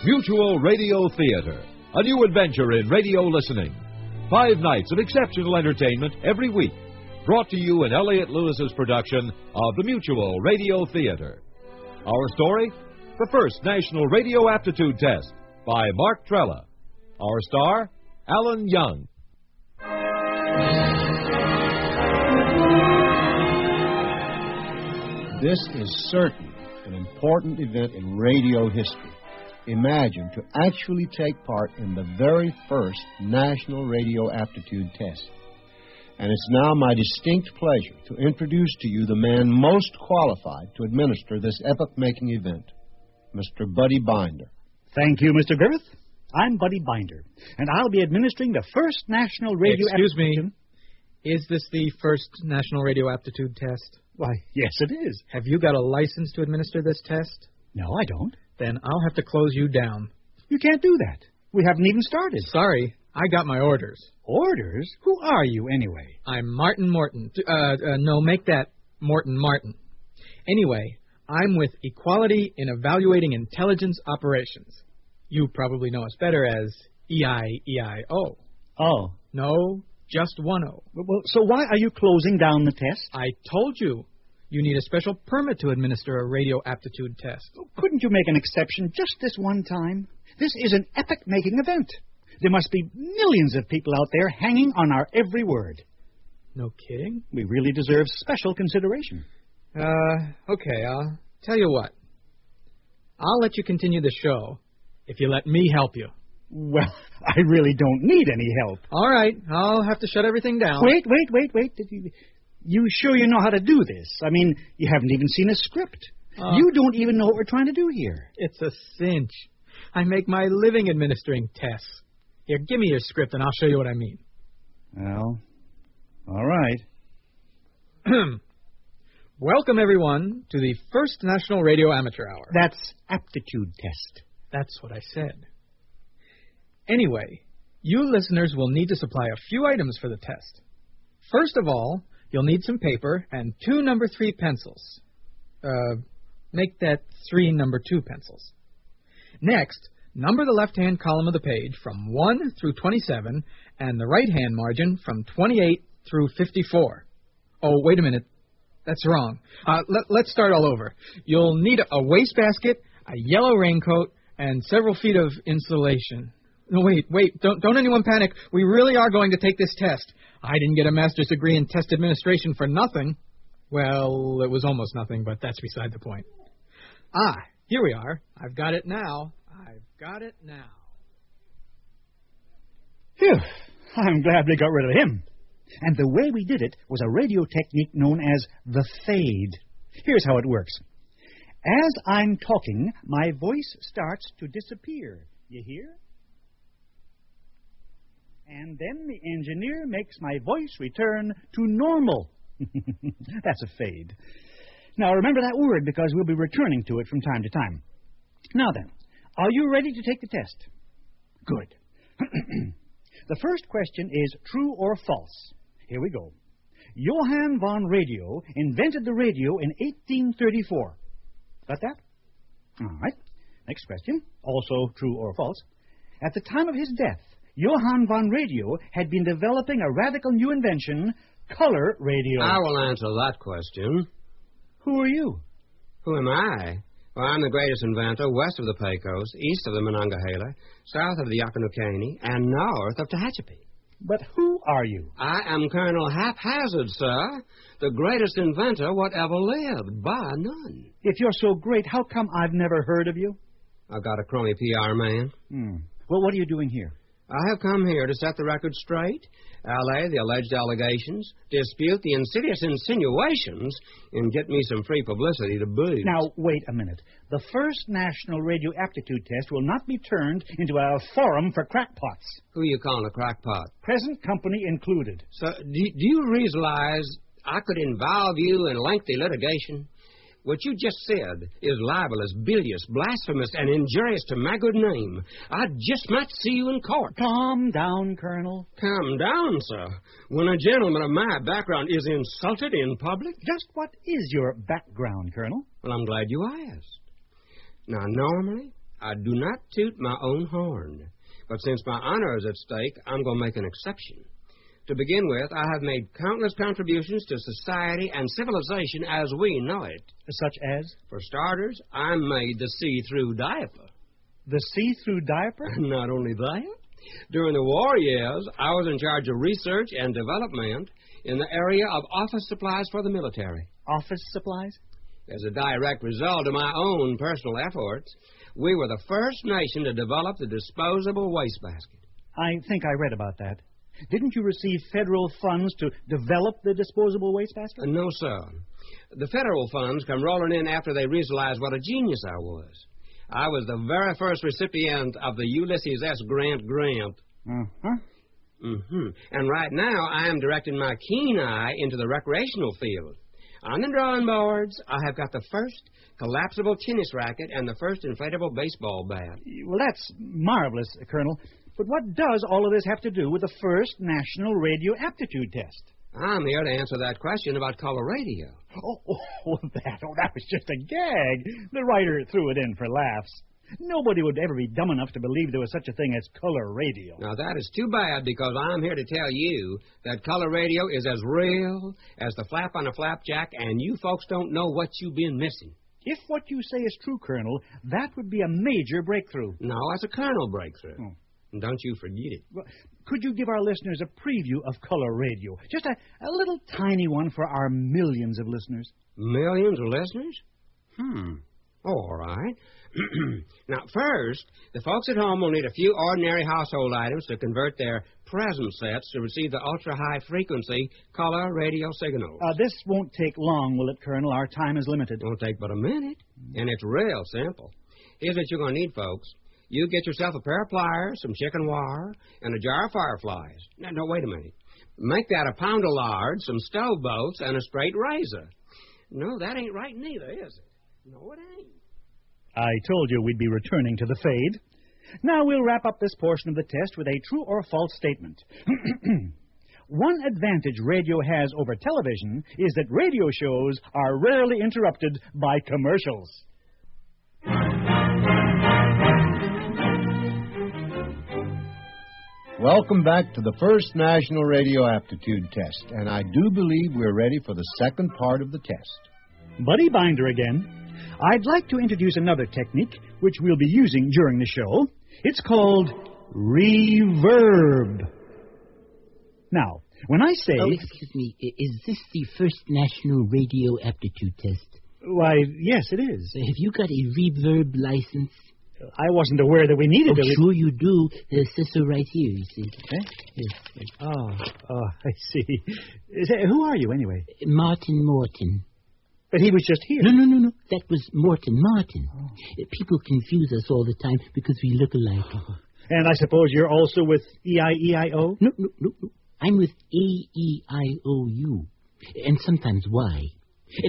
Mutual Radio Theater, a new adventure in radio listening. Five nights of exceptional entertainment every week. Brought to you in Elliott Lewis's production of the Mutual Radio Theater. Our story The First National Radio Aptitude Test by Mark Trella. Our star, Alan Young. This is certain an important event in radio history. Imagine to actually take part in the very first National Radio Aptitude Test. And it's now my distinct pleasure to introduce to you the man most qualified to administer this epoch making event, Mr. Buddy Binder. Thank you, Mr. Griffith. I'm Buddy Binder, and I'll be administering the first National Radio Excuse me. Is this the first National Radio Aptitude Test? Why, yes, it is. Have you got a license to administer this test? No, I don't. Then I'll have to close you down. You can't do that. We haven't even started. Sorry, I got my orders. Orders? Who are you, anyway? I'm Martin Morton. Uh, uh, no, make that Morton Martin. Anyway, I'm with Equality in Evaluating Intelligence Operations. You probably know us better as E EIEIO. Oh. No, just one O. Well, so why are you closing down the test? I told you. You need a special permit to administer a radio aptitude test. Couldn't you make an exception just this one time? This is an epoch making event. There must be millions of people out there hanging on our every word. No kidding? We really deserve special consideration. Uh, okay, I'll tell you what. I'll let you continue the show if you let me help you. Well, I really don't need any help. All right, I'll have to shut everything down. Wait, wait, wait, wait. Did you, you sure you know how to do this? I mean, you haven't even seen a script. Uh, you don't even know what we're trying to do here. It's a cinch. I make my living administering tests. Here, give me your script and I'll show you what I mean. Well, all right. Welcome, everyone, to the first National Radio Amateur Hour. That's aptitude test. That's what I said. Anyway, you listeners will need to supply a few items for the test. First of all, you'll need some paper and two number three pencils. Uh, make that three number two pencils. Next, number the left hand column of the page from 1 through 27 and the right hand margin from 28 through 54. Oh, wait a minute. That's wrong. Uh, let, let's start all over. You'll need a wastebasket, a yellow raincoat, and several feet of insulation. No, wait, wait. Don't, don't anyone panic. We really are going to take this test. I didn't get a master's degree in test administration for nothing. Well, it was almost nothing, but that's beside the point. Ah, here we are. I've got it now. I've got it now. Phew. I'm glad we got rid of him. And the way we did it was a radio technique known as the fade. Here's how it works. As I'm talking, my voice starts to disappear. You hear? And then the engineer makes my voice return to normal. That's a fade. Now remember that word because we'll be returning to it from time to time. Now then, are you ready to take the test? Good. the first question is true or false. Here we go. Johann von Radio invented the radio in 1834. Got that? All right. Next question. Also true or false. At the time of his death, Johann von Radio had been developing a radical new invention, color radio. I will answer that question. Who are you? Who am I? Well, I'm the greatest inventor west of the Pecos, east of the Monongahela, south of the Yakanukani, and north of Tehachapi. But who are you? I am Colonel Haphazard, sir, the greatest inventor what ever lived, by none. If you're so great, how come I've never heard of you? I've got a crony PR man. Hmm. Well, what are you doing here? I have come here to set the record straight, allay the alleged allegations, dispute the insidious insinuations, and get me some free publicity to boot. Now, wait a minute. The first National Radio Aptitude Test will not be turned into a forum for crackpots. Who you calling a crackpot? Present company included. So, do, do you realize I could involve you in lengthy litigation? What you just said is libelous, bilious, blasphemous, and injurious to my good name. I just might see you in court. Calm down, Colonel. Calm down, sir. When a gentleman of my background is insulted in public? Just what is your background, Colonel? Well, I'm glad you asked. Now, normally, I do not toot my own horn. But since my honor is at stake, I'm going to make an exception. To begin with, I have made countless contributions to society and civilization as we know it. Such as? For starters, I made the see through diaper. The see through diaper? Not only that, during the war years, I was in charge of research and development in the area of office supplies for the military. Office supplies? As a direct result of my own personal efforts, we were the first nation to develop the disposable wastebasket. I think I read about that. Didn't you receive federal funds to develop the disposable wastebasket? Uh, no, sir. The federal funds come rolling in after they realized what a genius I was. I was the very first recipient of the Ulysses S. Grant grant. Uh-huh. Mm-hmm. And right now, I am directing my keen eye into the recreational field. On the drawing boards, I have got the first collapsible tennis racket and the first inflatable baseball bat. Well, that's marvelous, Colonel. But what does all of this have to do with the first National Radio Aptitude Test? I'm here to answer that question about color radio. Oh, oh, that, oh, that was just a gag. The writer threw it in for laughs. Nobody would ever be dumb enough to believe there was such a thing as color radio. Now, that is too bad because I'm here to tell you that color radio is as real as the flap on a flapjack, and you folks don't know what you've been missing. If what you say is true, Colonel, that would be a major breakthrough. No, that's a colonel breakthrough. Oh. And don't you forget it. Well, could you give our listeners a preview of color radio? Just a, a little tiny one for our millions of listeners. Millions of listeners? Hmm. All right. now, first, the folks at home will need a few ordinary household items to convert their present sets to receive the ultra high frequency color radio signals. Uh, this won't take long, will it, Colonel? Our time is limited. It won't take but a minute, and it's real simple. Here's what you're going to need, folks. You get yourself a pair of pliers, some chicken wire, and a jar of fireflies. Now, no, wait a minute. Make that a pound of lard, some stove bolts, and a straight razor. No, that ain't right neither, is it? No, it ain't. I told you we'd be returning to the fade. Now we'll wrap up this portion of the test with a true or false statement. One advantage radio has over television is that radio shows are rarely interrupted by commercials. Welcome back to the first National Radio Aptitude Test, and I do believe we're ready for the second part of the test. Buddy Binder again. I'd like to introduce another technique which we'll be using during the show. It's called reverb. Now, when I say. Oh, excuse me. Is this the first National Radio Aptitude Test? Why, yes, it is. Have you got a reverb license? I wasn't aware that we needed oh, it. Sure, you do. Says so right here, you see. Eh? Yes. Oh, oh, I see. Say, who are you, anyway? Martin Morton. But he was just here. No, no, no, no. That was Morton Martin. Oh. People confuse us all the time because we look alike. And I suppose you're also with E-I-E-I-O? No, no, no, no. I'm with A-E-I-O-U. And sometimes Y.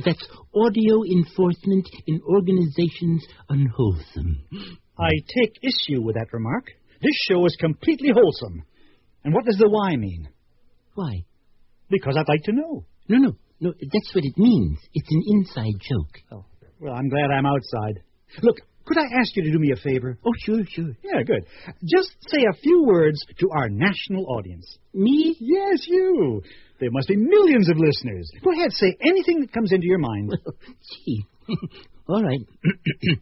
That's Audio Enforcement in Organizations Unwholesome. I take issue with that remark. This show is completely wholesome. And what does the Y mean? Why? Because I'd like to know. No, no. No, that's what it means. It's an inside joke. Oh, well, I'm glad I'm outside. Look, could I ask you to do me a favor? Oh, sure, sure. Yeah, good. Just say a few words to our national audience. Me? Yes, you. There must be millions of listeners. Go ahead, say anything that comes into your mind. Well, gee. all right.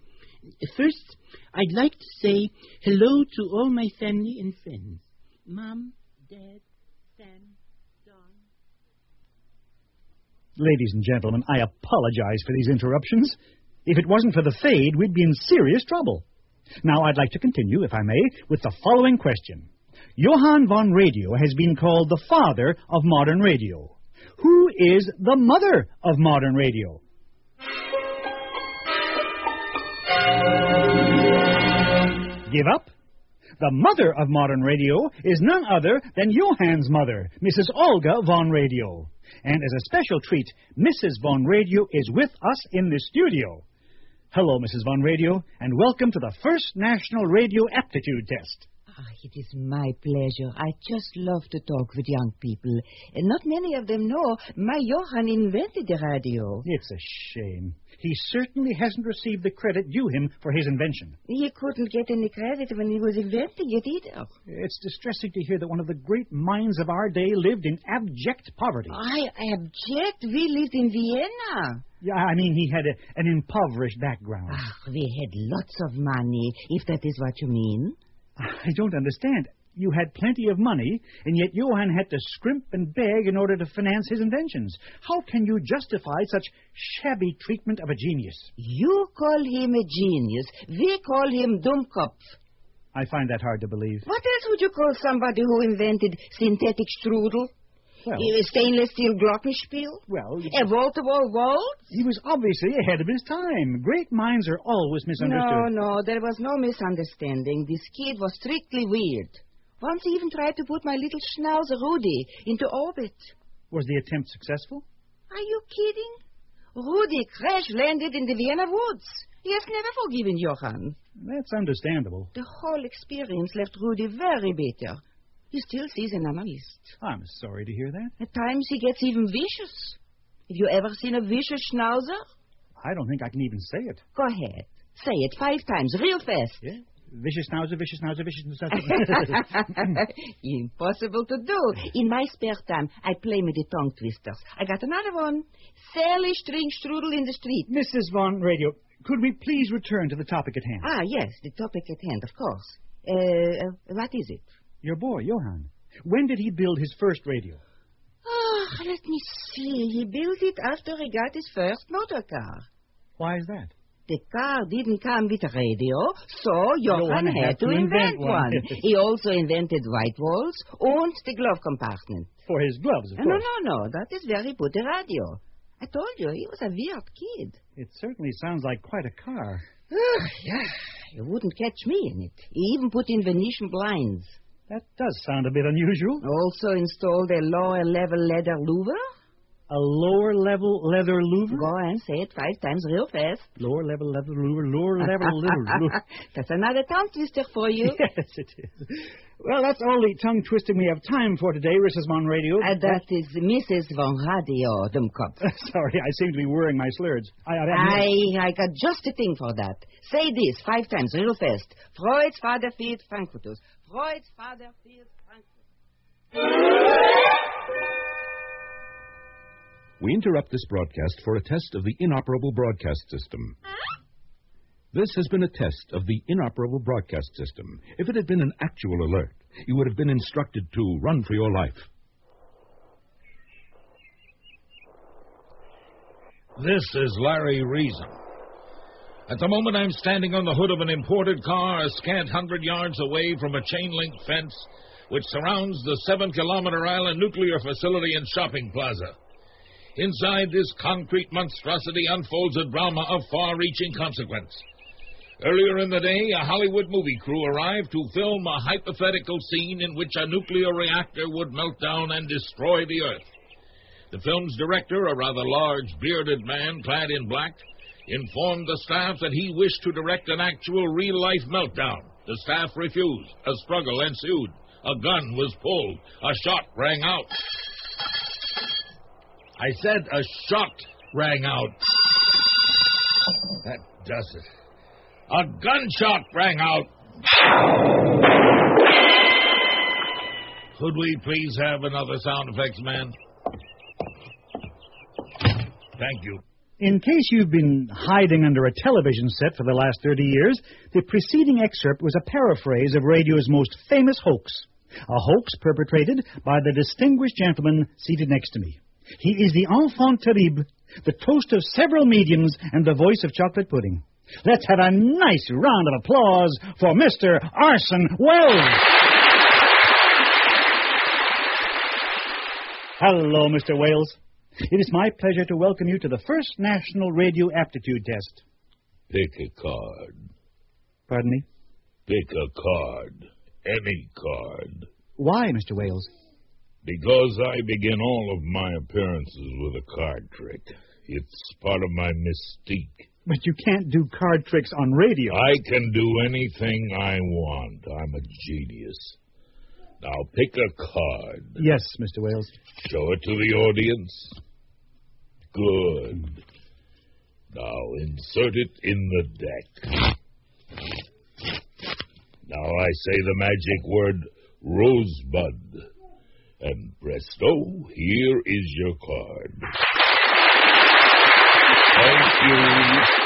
First, I'd like to say hello to all my family and friends. Mom, Dad, Sam, Don. Ladies and gentlemen, I apologize for these interruptions. If it wasn't for the fade, we'd be in serious trouble. Now, I'd like to continue, if I may, with the following question. Johann von Radio has been called the father of modern radio. Who is the mother of modern radio? Give up? The mother of modern radio is none other than Johann's mother, Mrs. Olga von Radio. And as a special treat, Mrs. Von Radio is with us in the studio. Hello, Mrs. Von Radio, and welcome to the first National Radio Aptitude Test. Ah, it is my pleasure. I just love to talk with young people. And not many of them know my Johann invented the radio. It's a shame. He certainly hasn't received the credit due him for his invention. He couldn't get any credit when he was inventing it either. It's distressing to hear that one of the great minds of our day lived in abject poverty. I abject. We lived in Vienna. Yeah, I mean, he had a, an impoverished background. Ah, we had lots of money, if that is what you mean. I don't understand. You had plenty of money, and yet Johann had to scrimp and beg in order to finance his inventions. How can you justify such shabby treatment of a genius? You call him a genius. We call him Dummkopf. I find that hard to believe. What else would you call somebody who invented synthetic strudel? Well, a stainless steel glockenspiel? Well, a wall-to-wall waltz? He was obviously ahead of his time. Great minds are always misunderstood. No, no, there was no misunderstanding. This kid was strictly weird. Once he even tried to put my little schnauzer Rudy into orbit. Was the attempt successful? Are you kidding? Rudy crash landed in the Vienna woods. He has never forgiven Johann. That's understandable. The whole experience left Rudy very bitter. He still sees an analyst. I'm sorry to hear that. At times he gets even vicious. Have you ever seen a vicious schnauzer? I don't think I can even say it. Go ahead. Say it five times, real fast. Yeah? Vicious schnauzer, vicious schnauzer, vicious schnauzer. Impossible to do. In my spare time, I play with the tongue twisters. I got another one. Sally string strudel in the street. Mrs. Von Radio, could we please return to the topic at hand? Ah, yes, the topic at hand, of course. Uh, what is it? Your boy, Johann. When did he build his first radio? Oh, let me see. He built it after he got his first motor car. Why is that? The car didn't come with a radio, so Johann, Johann had to invent one. he also invented white walls and the glove compartment. For his gloves, of no, course. no, no. no. That is where he put the radio. I told you, he was a weird kid. It certainly sounds like quite a car. Ah, yeah, you wouldn't catch me in it. He even put in Venetian blinds. That does sound a bit unusual. Also installed a lower level leather louver. A lower level leather louver? Go and say it five times real fast. Lower level leather louver, lower level leather louver. That's another tongue twister for you. yes, it is. Well, that's all the tongue twisting we have time for today, Mrs. Von Radio. Uh, that is Mrs. Von Radio, Dummkopf. Sorry, I seem to be worrying my slurs. I, I, I, I got just a thing for that. Say this five times real fast. Freud's Vater feels Frankfurters. Freud's Vater feels Frankfurters. We interrupt this broadcast for a test of the inoperable broadcast system. This has been a test of the inoperable broadcast system. If it had been an actual alert, you would have been instructed to run for your life. This is Larry Reason. At the moment, I'm standing on the hood of an imported car a scant hundred yards away from a chain link fence which surrounds the seven kilometer island nuclear facility and shopping plaza. Inside this concrete monstrosity unfolds a drama of far reaching consequence. Earlier in the day, a Hollywood movie crew arrived to film a hypothetical scene in which a nuclear reactor would melt down and destroy the Earth. The film's director, a rather large, bearded man clad in black, informed the staff that he wished to direct an actual real life meltdown. The staff refused. A struggle ensued. A gun was pulled. A shot rang out. I said a shot rang out. That does it. A gunshot rang out. Could we please have another sound effects man? Thank you. In case you've been hiding under a television set for the last 30 years, the preceding excerpt was a paraphrase of radio's most famous hoax. A hoax perpetrated by the distinguished gentleman seated next to me. He is the enfant terrible, the toast of several mediums, and the voice of chocolate pudding. Let's have a nice round of applause for Mr. Arson Wells. Hello, Mr. Wales. It is my pleasure to welcome you to the first National Radio Aptitude Test. Pick a card. Pardon me? Pick a card. Any card. Why, Mr. Wales? Because I begin all of my appearances with a card trick. It's part of my mystique. But you can't do card tricks on radio. I can do anything I want. I'm a genius. Now pick a card. Yes, Mr. Wales. Show it to the audience. Good. Now insert it in the deck. Now I say the magic word rosebud. And presto, here is your card. Thank you.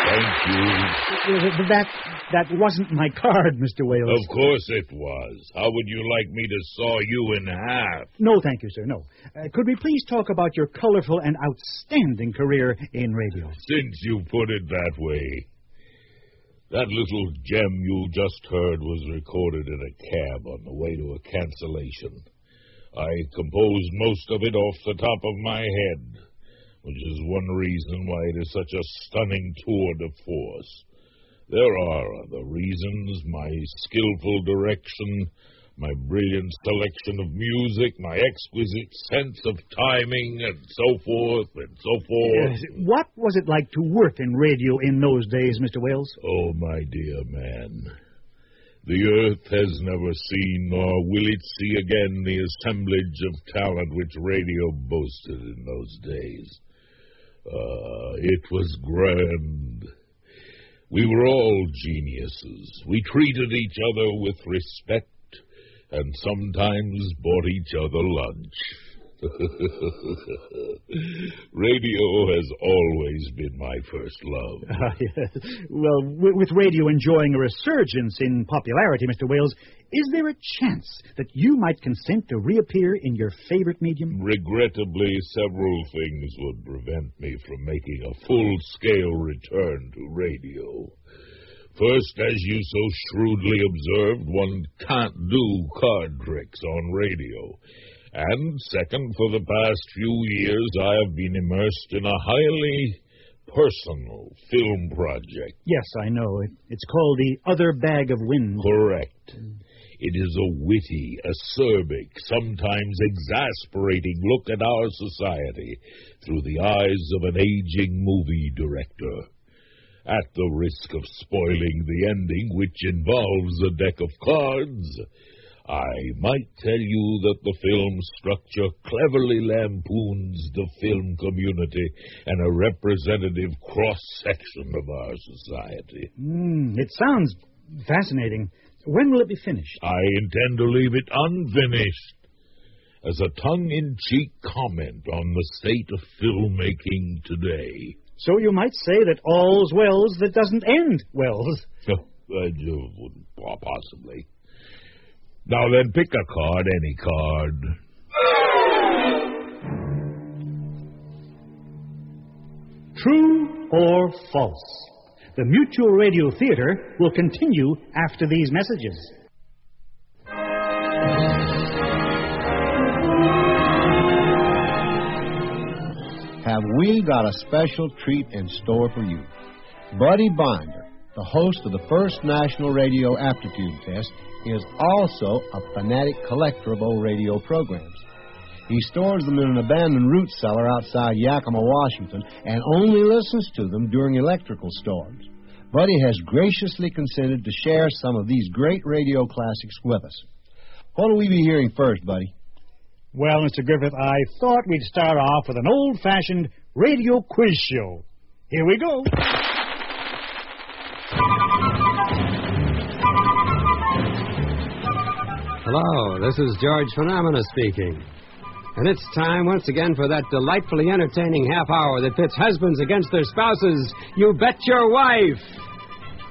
Thank you. That that wasn't my card, Mr. Wales. Of course it was. How would you like me to saw you in half? No, thank you, sir. No. Uh, could we please talk about your colorful and outstanding career in radio? Since you put it that way. That little gem you just heard was recorded in a cab on the way to a cancellation. I composed most of it off the top of my head, which is one reason why it is such a stunning tour de force. There are other reasons my skillful direction, my brilliant selection of music, my exquisite sense of timing, and so forth and so forth. Yes. What was it like to work in radio in those days, Mr. Wales? Oh, my dear man. The earth has never seen, nor will it see again, the assemblage of talent which radio boasted in those days. Ah, it was grand. We were all geniuses. We treated each other with respect and sometimes bought each other lunch. radio has always been my first love. Ah, yes. Well, w- with radio enjoying a resurgence in popularity, Mr. Wales, is there a chance that you might consent to reappear in your favorite medium? Regrettably, several things would prevent me from making a full scale return to radio. First, as you so shrewdly observed, one can't do card tricks on radio. And second, for the past few years, I have been immersed in a highly personal film project. Yes, I know. It, it's called The Other Bag of Wind. Correct. It is a witty, acerbic, sometimes exasperating look at our society through the eyes of an aging movie director. At the risk of spoiling the ending, which involves a deck of cards, I might tell you that the film structure cleverly lampoons the film community and a representative cross section of our society. Mm, it sounds fascinating. When will it be finished? I intend to leave it unfinished as a tongue in cheek comment on the state of filmmaking today. So you might say that all's wells that doesn't end wells. I wouldn't possibly. Now then, pick a card, any card. True or false? The Mutual Radio Theater will continue after these messages. have we got a special treat in store for you. Buddy Binder, the host of the first National Radio Aptitude Test, is also a fanatic collector of old radio programs. He stores them in an abandoned root cellar outside Yakima, Washington, and only listens to them during electrical storms. Buddy has graciously consented to share some of these great radio classics with us. What will we be hearing first, Buddy? Well, Mr. Griffith, I thought we'd start off with an old fashioned radio quiz show. Here we go. Hello, this is George Phenomena speaking. And it's time once again for that delightfully entertaining half hour that pits husbands against their spouses. You bet your wife!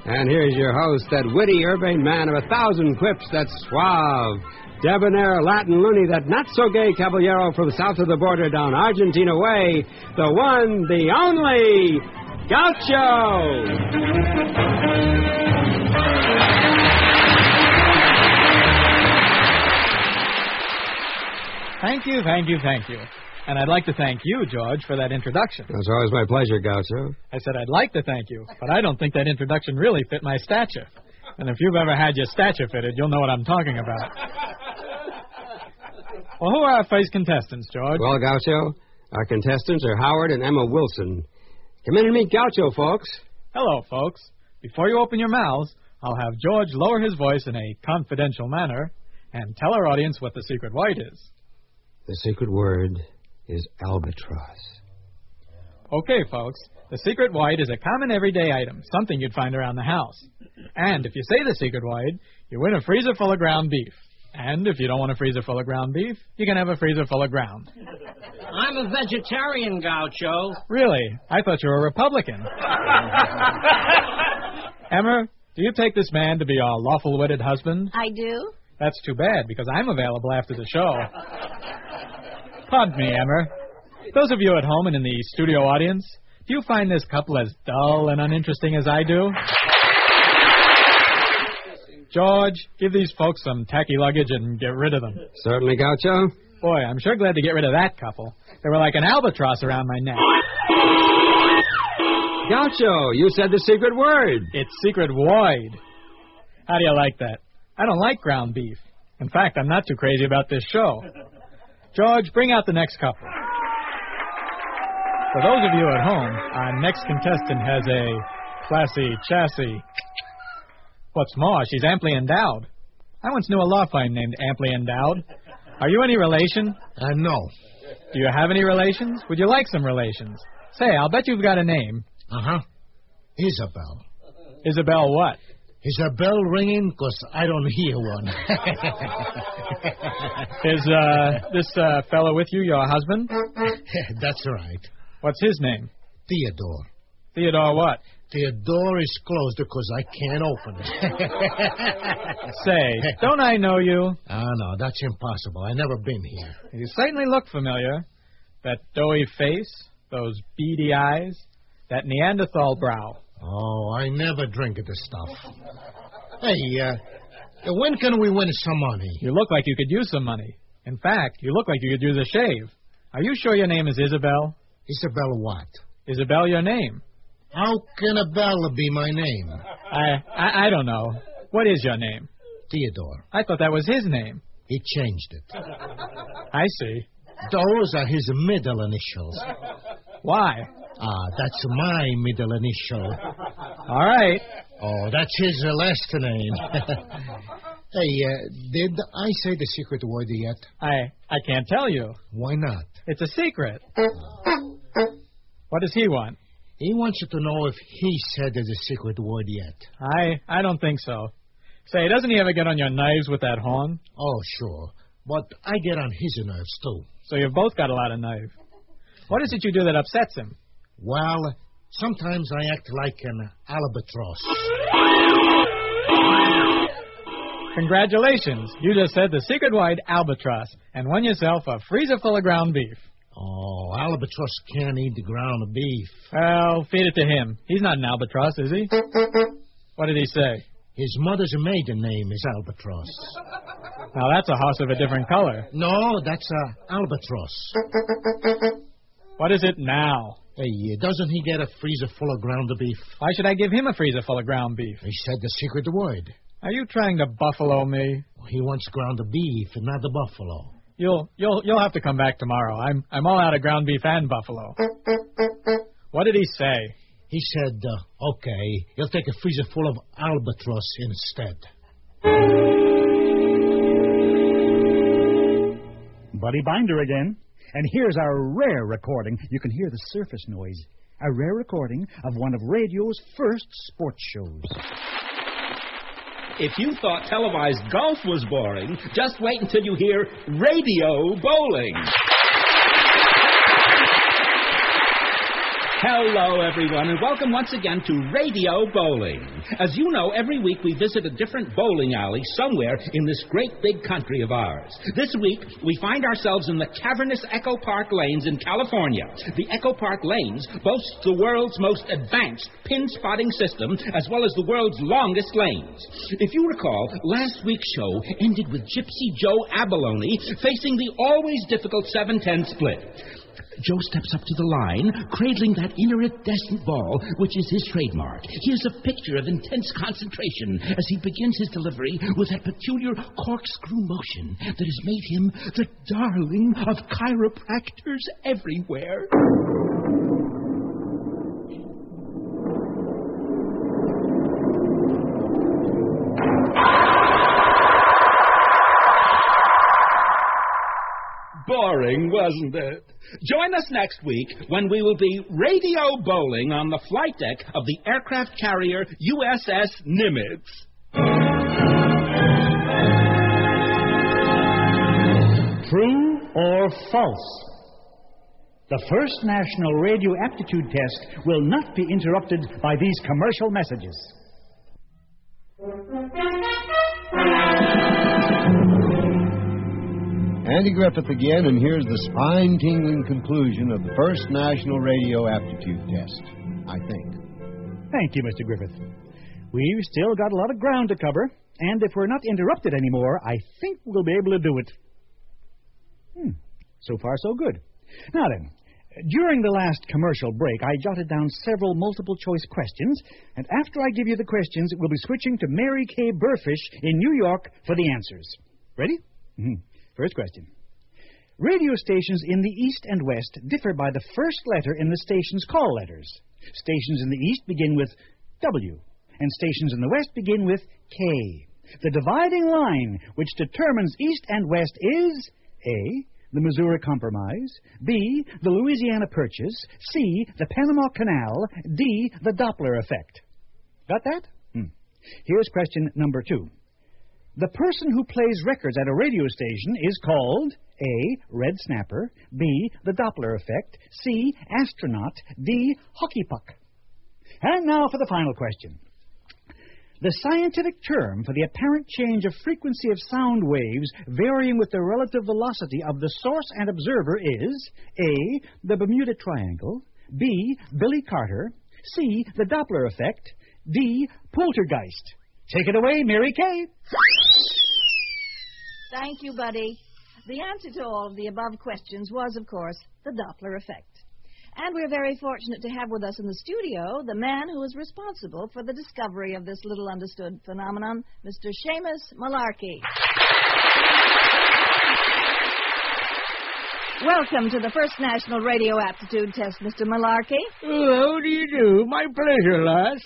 And here's your host, that witty, urbane man of a thousand quips, that suave, debonair Latin loony, that not so gay caballero from south of the border down Argentina way, the one, the only, Gaucho! Thank you, thank you, thank you. And I'd like to thank you, George, for that introduction. It's always my pleasure, Gaucho. I said I'd like to thank you, but I don't think that introduction really fit my stature. And if you've ever had your stature fitted, you'll know what I'm talking about. Well, who are our first contestants, George? Well, Gaucho, our contestants are Howard and Emma Wilson. Come in and meet Gaucho, folks. Hello, folks. Before you open your mouths, I'll have George lower his voice in a confidential manner and tell our audience what the secret white is. The secret word is albatross. Okay, folks. The secret white is a common everyday item, something you'd find around the house. And if you say the secret white, you win a freezer full of ground beef. And if you don't want a freezer full of ground beef, you can have a freezer full of ground. I'm a vegetarian, Gaucho. Really? I thought you were a Republican. Emma, do you take this man to be our lawful wedded husband? I do. That's too bad, because I'm available after the show. Pardon me, Emma. Those of you at home and in the studio audience, do you find this couple as dull and uninteresting as I do? George, give these folks some tacky luggage and get rid of them. Certainly, Gaucho. Boy, I'm sure glad to get rid of that couple. They were like an albatross around my neck. Gaucho, you said the secret word. It's secret wide. How do you like that? I don't like ground beef. In fact, I'm not too crazy about this show. George, bring out the next couple. For those of you at home, our next contestant has a classy chassis. What's more, she's amply endowed. I once knew a law firm named Amply Endowed. Are you any relation? Uh, no. Do you have any relations? Would you like some relations? Say, I'll bet you've got a name. Uh huh. Isabel. Isabel what? Is a bell ringing? Because I don't hear one. Is uh, this uh, fellow with you your husband? That's right. What's his name? Theodore. Theodore what? The door is closed because I can't open it. Say, don't I know you? Ah, no, that's impossible. i never been here. You certainly look familiar. That doughy face, those beady eyes, that Neanderthal brow. Oh, I never drink this stuff. Hey, uh, when can we win some money? You look like you could use some money. In fact, you look like you could use a shave. Are you sure your name is Isabel? Isabel what? Isabel your name? How can a Bella be my name? I, I I don't know. What is your name? Theodore. I thought that was his name. He changed it. I see. Those are his middle initials. Why? Ah, that's my middle initial. All right. Oh, that's his uh, last name. hey, uh, did I say the secret word yet? I I can't tell you. Why not? It's a secret. What does he want? He wants you to know if he said the secret word yet. I I don't think so. Say, doesn't he ever get on your nerves with that horn? Oh, sure. But I get on his nerves, too. So you've both got a lot of nerve. What is it you do that upsets him? Well, sometimes I act like an albatross. Congratulations. You just said the secret word albatross and won yourself a freezer full of ground beef. Oh, albatross can't eat the ground beef. Well, feed it to him. He's not an albatross, is he? What did he say? His mother's maiden name is Albatross. Now that's a horse of a different color. No, that's a albatross. What is it now? Hey, doesn't he get a freezer full of ground beef? Why should I give him a freezer full of ground beef? He said the secret word. Are you trying to buffalo me? He wants ground beef and not the buffalo. You'll you'll you'll have to come back tomorrow. I'm I'm all out of ground beef and buffalo. What did he say? He said, uh, okay, he'll take a freezer full of albatross instead. Buddy Binder again. And here's our rare recording. You can hear the surface noise. A rare recording of one of radio's first sports shows. If you thought televised golf was boring, just wait until you hear radio bowling. Hello, everyone, and welcome once again to Radio Bowling. As you know, every week we visit a different bowling alley somewhere in this great big country of ours. This week, we find ourselves in the cavernous Echo Park Lanes in California. The Echo Park Lanes boasts the world's most advanced pin spotting system, as well as the world's longest lanes. If you recall, last week's show ended with Gypsy Joe Abalone facing the always difficult 710 split. Joe steps up to the line, cradling that iridescent ball, which is his trademark. Here's a picture of intense concentration as he begins his delivery with that peculiar corkscrew motion that has made him the darling of chiropractors everywhere. Boring, wasn't it? Join us next week when we will be radio bowling on the flight deck of the aircraft carrier USS Nimitz. True or false? The first national radio aptitude test will not be interrupted by these commercial messages. Andy Griffith again, and here's the spine tingling conclusion of the first National Radio Aptitude Test, I think. Thank you, Mr. Griffith. We've still got a lot of ground to cover, and if we're not interrupted anymore, I think we'll be able to do it. Hmm. So far, so good. Now then, during the last commercial break, I jotted down several multiple choice questions, and after I give you the questions, we'll be switching to Mary Kay Burfish in New York for the answers. Ready? Mhm. First question. Radio stations in the East and West differ by the first letter in the station's call letters. Stations in the East begin with W, and stations in the West begin with K. The dividing line which determines East and West is A. The Missouri Compromise, B. The Louisiana Purchase, C. The Panama Canal, D. The Doppler Effect. Got that? Hmm. Here's question number two. The person who plays records at a radio station is called A. Red Snapper, B. The Doppler Effect, C. Astronaut, D. Hockey Puck. And now for the final question. The scientific term for the apparent change of frequency of sound waves varying with the relative velocity of the source and observer is A. The Bermuda Triangle, B. Billy Carter, C. The Doppler Effect, D. Poltergeist. Take it away, Mary Kay. Thank you, Buddy. The answer to all of the above questions was, of course, the Doppler effect. And we're very fortunate to have with us in the studio the man who is responsible for the discovery of this little understood phenomenon, Mr. Seamus Malarkey. Welcome to the first National Radio Aptitude Test, Mr. Malarkey. Oh, how do you do? My pleasure, lass.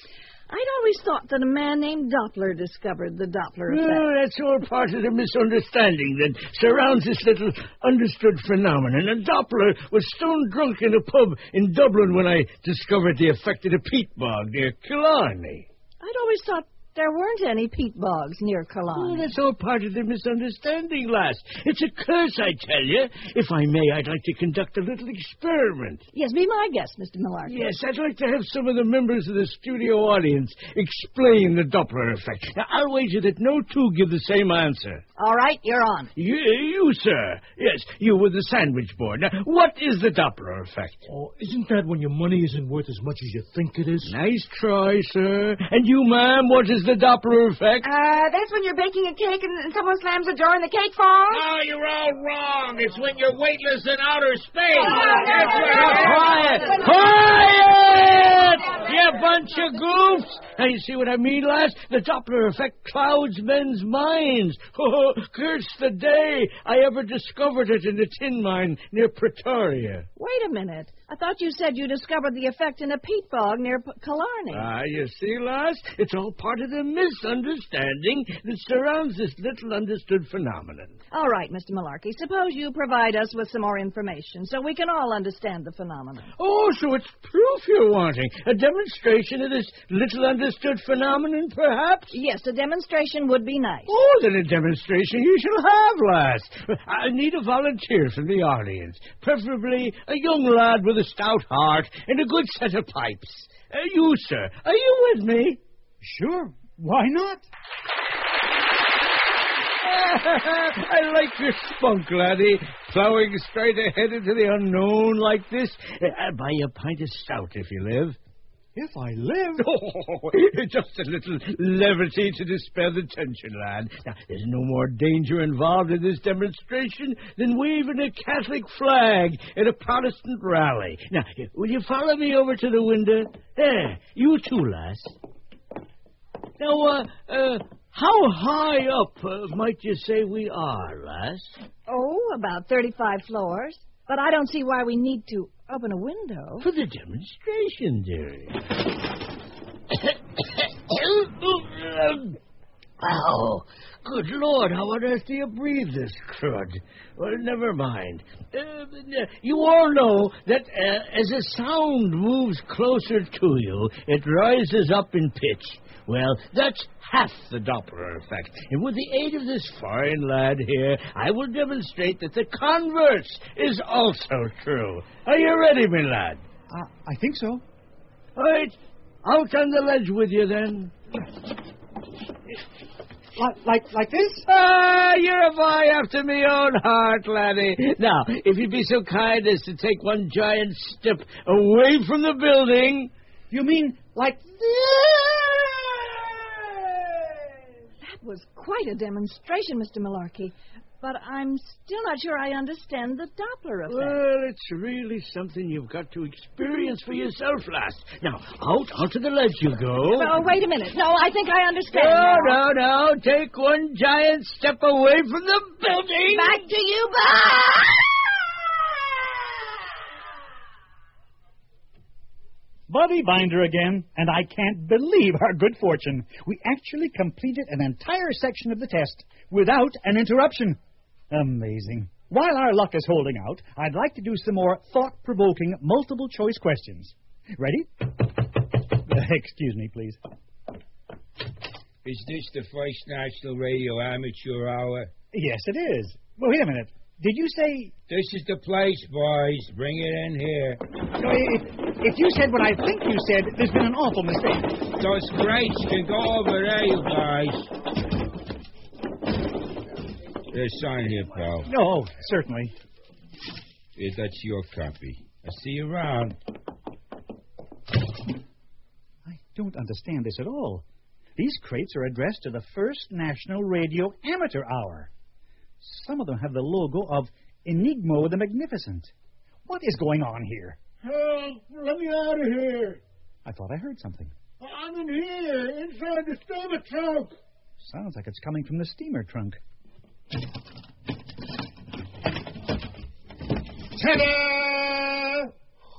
I'd always thought that a man named Doppler discovered the Doppler effect. Well, that's all part of the misunderstanding that surrounds this little understood phenomenon. And Doppler was stone drunk in a pub in Dublin when I discovered the effect of the peat bog near Killarney. I'd always thought there weren't any peat bogs near Oh, Killarney. that's all part of the misunderstanding, lass. It's a curse, I tell you. If I may, I'd like to conduct a little experiment. Yes, be my guest, Mr. Malarkey. Yes, I'd like to have some of the members of the studio audience explain the Doppler effect. Now, I'll wager that no two give the same answer. All right, you're on. You, you, sir. Yes, you with the sandwich board. Now, what is the Doppler effect? Oh, isn't that when your money isn't worth as much as you think it is? Nice try, sir. And you, ma'am, what is the Doppler effect? Uh, that's when you're baking a cake and and someone slams a jar and the cake falls. Oh, you're all wrong. It's when you're weightless in outer space. That's Quiet! Quiet! You bunch of goofs! Now, you see what I mean, lass? The Doppler effect clouds men's minds. Oh, curse the day I ever discovered it in a tin mine near Pretoria. Wait a minute. I thought you said you discovered the effect in a peat bog near P- Killarney. Ah, you see, lass? It's all part of the misunderstanding that surrounds this little understood phenomenon. All right, Mr. Malarkey. Suppose you provide us with some more information so we can all understand the phenomenon. Oh, so it's proof you're wanting. A demonstration of this little understood phenomenon, perhaps? Yes, a demonstration would be nice. More than a demonstration you shall have, lass. I need a volunteer from the audience, preferably a young lad with a stout heart and a good set of pipes. Uh, you, sir, are you with me? Sure. Why not? I like your spunk, laddie. Plowing straight ahead into the unknown like this. Uh, buy a pint of stout if you live. If I live. Oh, just a little levity to dispel the tension, lad. Now, there's no more danger involved in this demonstration than waving a Catholic flag at a Protestant rally. Now, will you follow me over to the window? There, you too, lass. Now, uh, uh, how high up uh, might you say we are, lass? Oh, about 35 floors. But I don't see why we need to open a window. For the demonstration, dearie. Oh, good Lord, how on earth do you breathe this crud? Well, never mind. Uh, you all know that uh, as a sound moves closer to you, it rises up in pitch. Well, that's half the Doppler effect. And with the aid of this fine lad here, I will demonstrate that the converse is also true. Are you ready, my lad? Uh, I think so. All right, out on the ledge with you then. Like, like, like this? Ah, you're a boy after me own heart, laddie. Now, if you'd be so kind as to take one giant step away from the building. You mean like That was quite a demonstration, Mr. Malarkey. But I'm still not sure I understand the Doppler effect. Well, it's really something you've got to experience for yourself, lass. Now, out onto the ledge you go. Oh, wait a minute. No, I think I understand. No, now. no, no. Take one giant step away from the building. Back to you, Bob! Bobby Binder again, and I can't believe our good fortune. We actually completed an entire section of the test without an interruption. Amazing. While our luck is holding out, I'd like to do some more thought provoking multiple choice questions. Ready? Excuse me, please. Is this the first National Radio Amateur Hour? Yes, it is. Well, wait a minute. Did you say. This is the place, boys. Bring it in here. No, if, if you said what I think you said, there's been an awful mistake. Those crates can go over there, you guys. There's sign here, pal. No, certainly. Here, that's your copy. I see you around. I don't understand this at all. These crates are addressed to the First National Radio Amateur Hour. Some of them have the logo of Enigmo the Magnificent. What is going on here? Help! Let me out of here! I thought I heard something. Oh, I'm in here, inside the steamer trunk. Sounds like it's coming from the steamer trunk. Ta-da!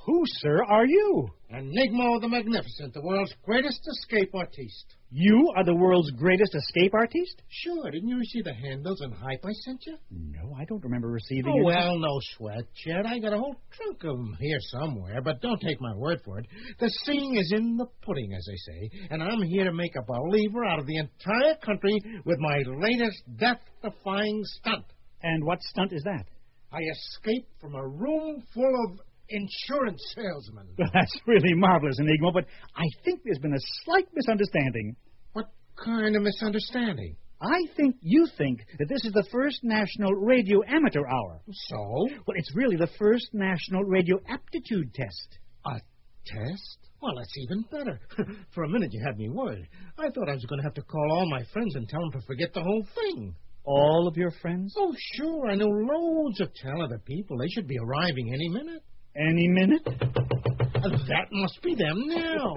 Who, sir, are you? Enigma the Magnificent, the world's greatest escape artiste. You are the world's greatest escape artist? Sure, didn't you receive the handbills and hype I sent you? No, I don't remember receiving Oh, well, no sweat, Chet. I got a whole trunk of 'em here somewhere, but don't take my word for it. The seeing is in the pudding, as they say, and I'm here to make a believer out of the entire country with my latest death-defying stunt. And what stunt is that? I escaped from a room full of insurance salesmen. That's really marvelous, Enigma, but I think there's been a slight misunderstanding. What kind of misunderstanding? I think you think that this is the first National Radio Amateur Hour. So? Well, it's really the first National Radio Aptitude Test. A test? Well, that's even better. For a minute, you had me worried. I thought I was going to have to call all my friends and tell them to forget the whole thing. All of your friends? Oh, sure. I know loads of talented people. They should be arriving any minute. Any minute? That must be them now.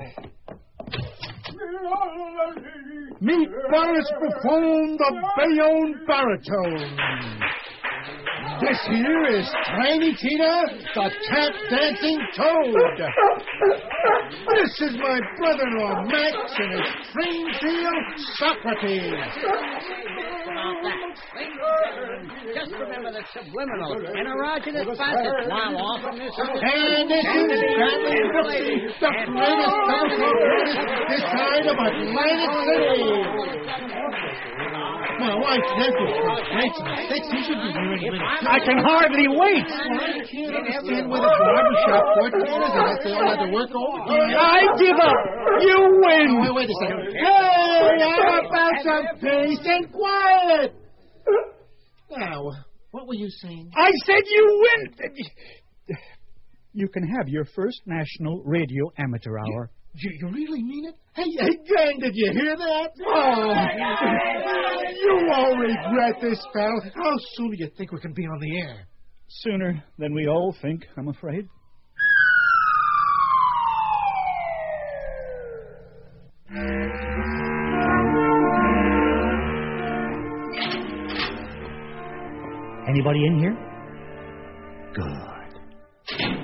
Meet Boris Buffon, the Bayonne baritone. This here is Tiny Tina, the tap dancing toad. This is my brother-in-law Max and his train seal Socrates. Just remember the subliminal and erogenous facets while in this And this is Stanley Brooksy, the greatest artist this side of Atlantic City. My wife Nancy makes mistakes. He should be here any minute. I can hardly wait. I can't understand where the barbershop quartet is. Unless they all had to work overtime. I give up. You win. Oh, wait, wait a second. Hey, how about some peace and quiet? Now, what were you saying? I said you win. You can have your first National Radio Amateur Hour. You, you really mean it? Hey, hey, gang, did you hear that? Oh, you won't regret this, pal. How soon do you think we can be on the air? Sooner than we all think, I'm afraid. Anybody in here? Good.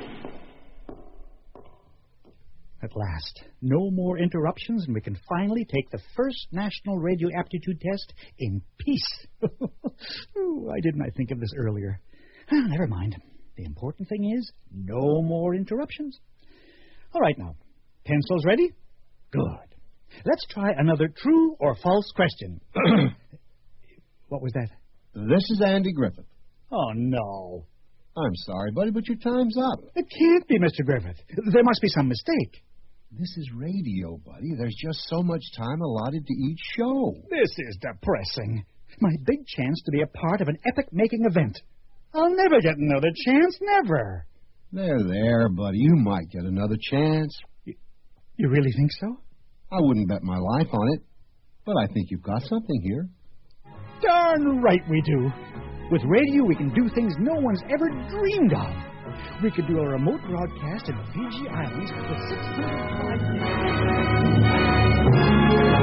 At last, no more interruptions, and we can finally take the first National Radio Aptitude Test in peace. Ooh, why didn't I think of this earlier? Ah, never mind. The important thing is no more interruptions. All right, now. Pencils ready? Good. Let's try another true or false question. what was that? This is Andy Griffith. Oh, no. I'm sorry, buddy, but your time's up. It can't be, Mr. Griffith. There must be some mistake. This is radio, buddy. There's just so much time allotted to each show. This is depressing. My big chance to be a part of an epic making event. I'll never get another chance, never. There, there, buddy. You might get another chance. You really think so? I wouldn't bet my life on it, but I think you've got something here. Darn right we do. With radio, we can do things no one's ever dreamed of. We could do a remote broadcast in the Fiji Islands with 605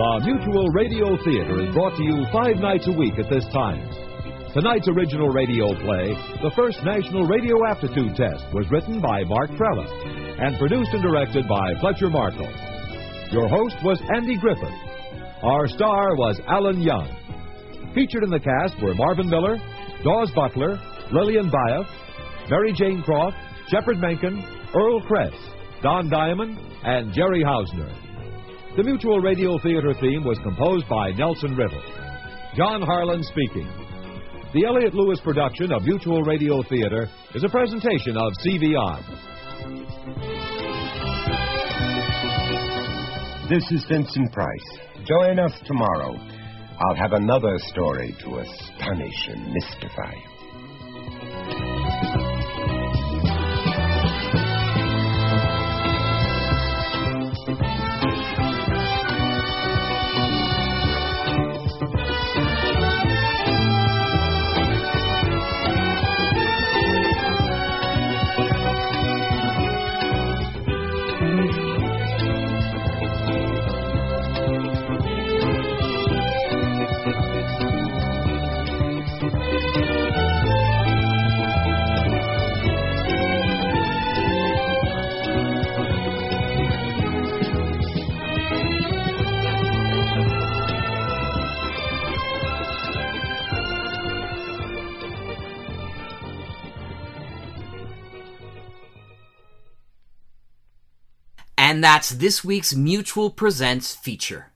The Mutual Radio Theater is brought to you five nights a week at this time. Tonight's original radio play, The First National Radio Aptitude Test, was written by Mark Trella and produced and directed by Fletcher Markle. Your host was Andy Griffith. Our star was Alan Young. Featured in the cast were Marvin Miller, Daws Butler, Lillian Buyeff, Mary Jane Croft, Shepard Menken, Earl Kress, Don Diamond, and Jerry Hausner. The Mutual Radio Theater theme was composed by Nelson Riddle. John Harlan speaking. The Elliott Lewis production of Mutual Radio Theater is a presentation of CVR. This is Vincent Price. Join us tomorrow I'll have another story to astonish and mystify you. That's this week's Mutual Presents feature.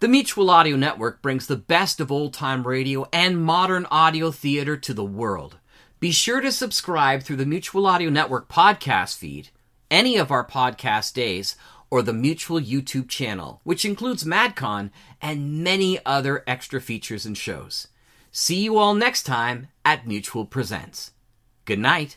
The Mutual Audio Network brings the best of old time radio and modern audio theater to the world. Be sure to subscribe through the Mutual Audio Network podcast feed, any of our podcast days, or the Mutual YouTube channel, which includes MadCon and many other extra features and shows. See you all next time at Mutual Presents. Good night.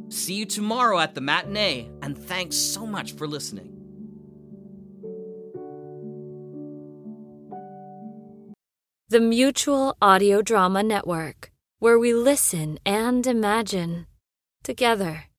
See you tomorrow at the matinee, and thanks so much for listening. The Mutual Audio Drama Network, where we listen and imagine together.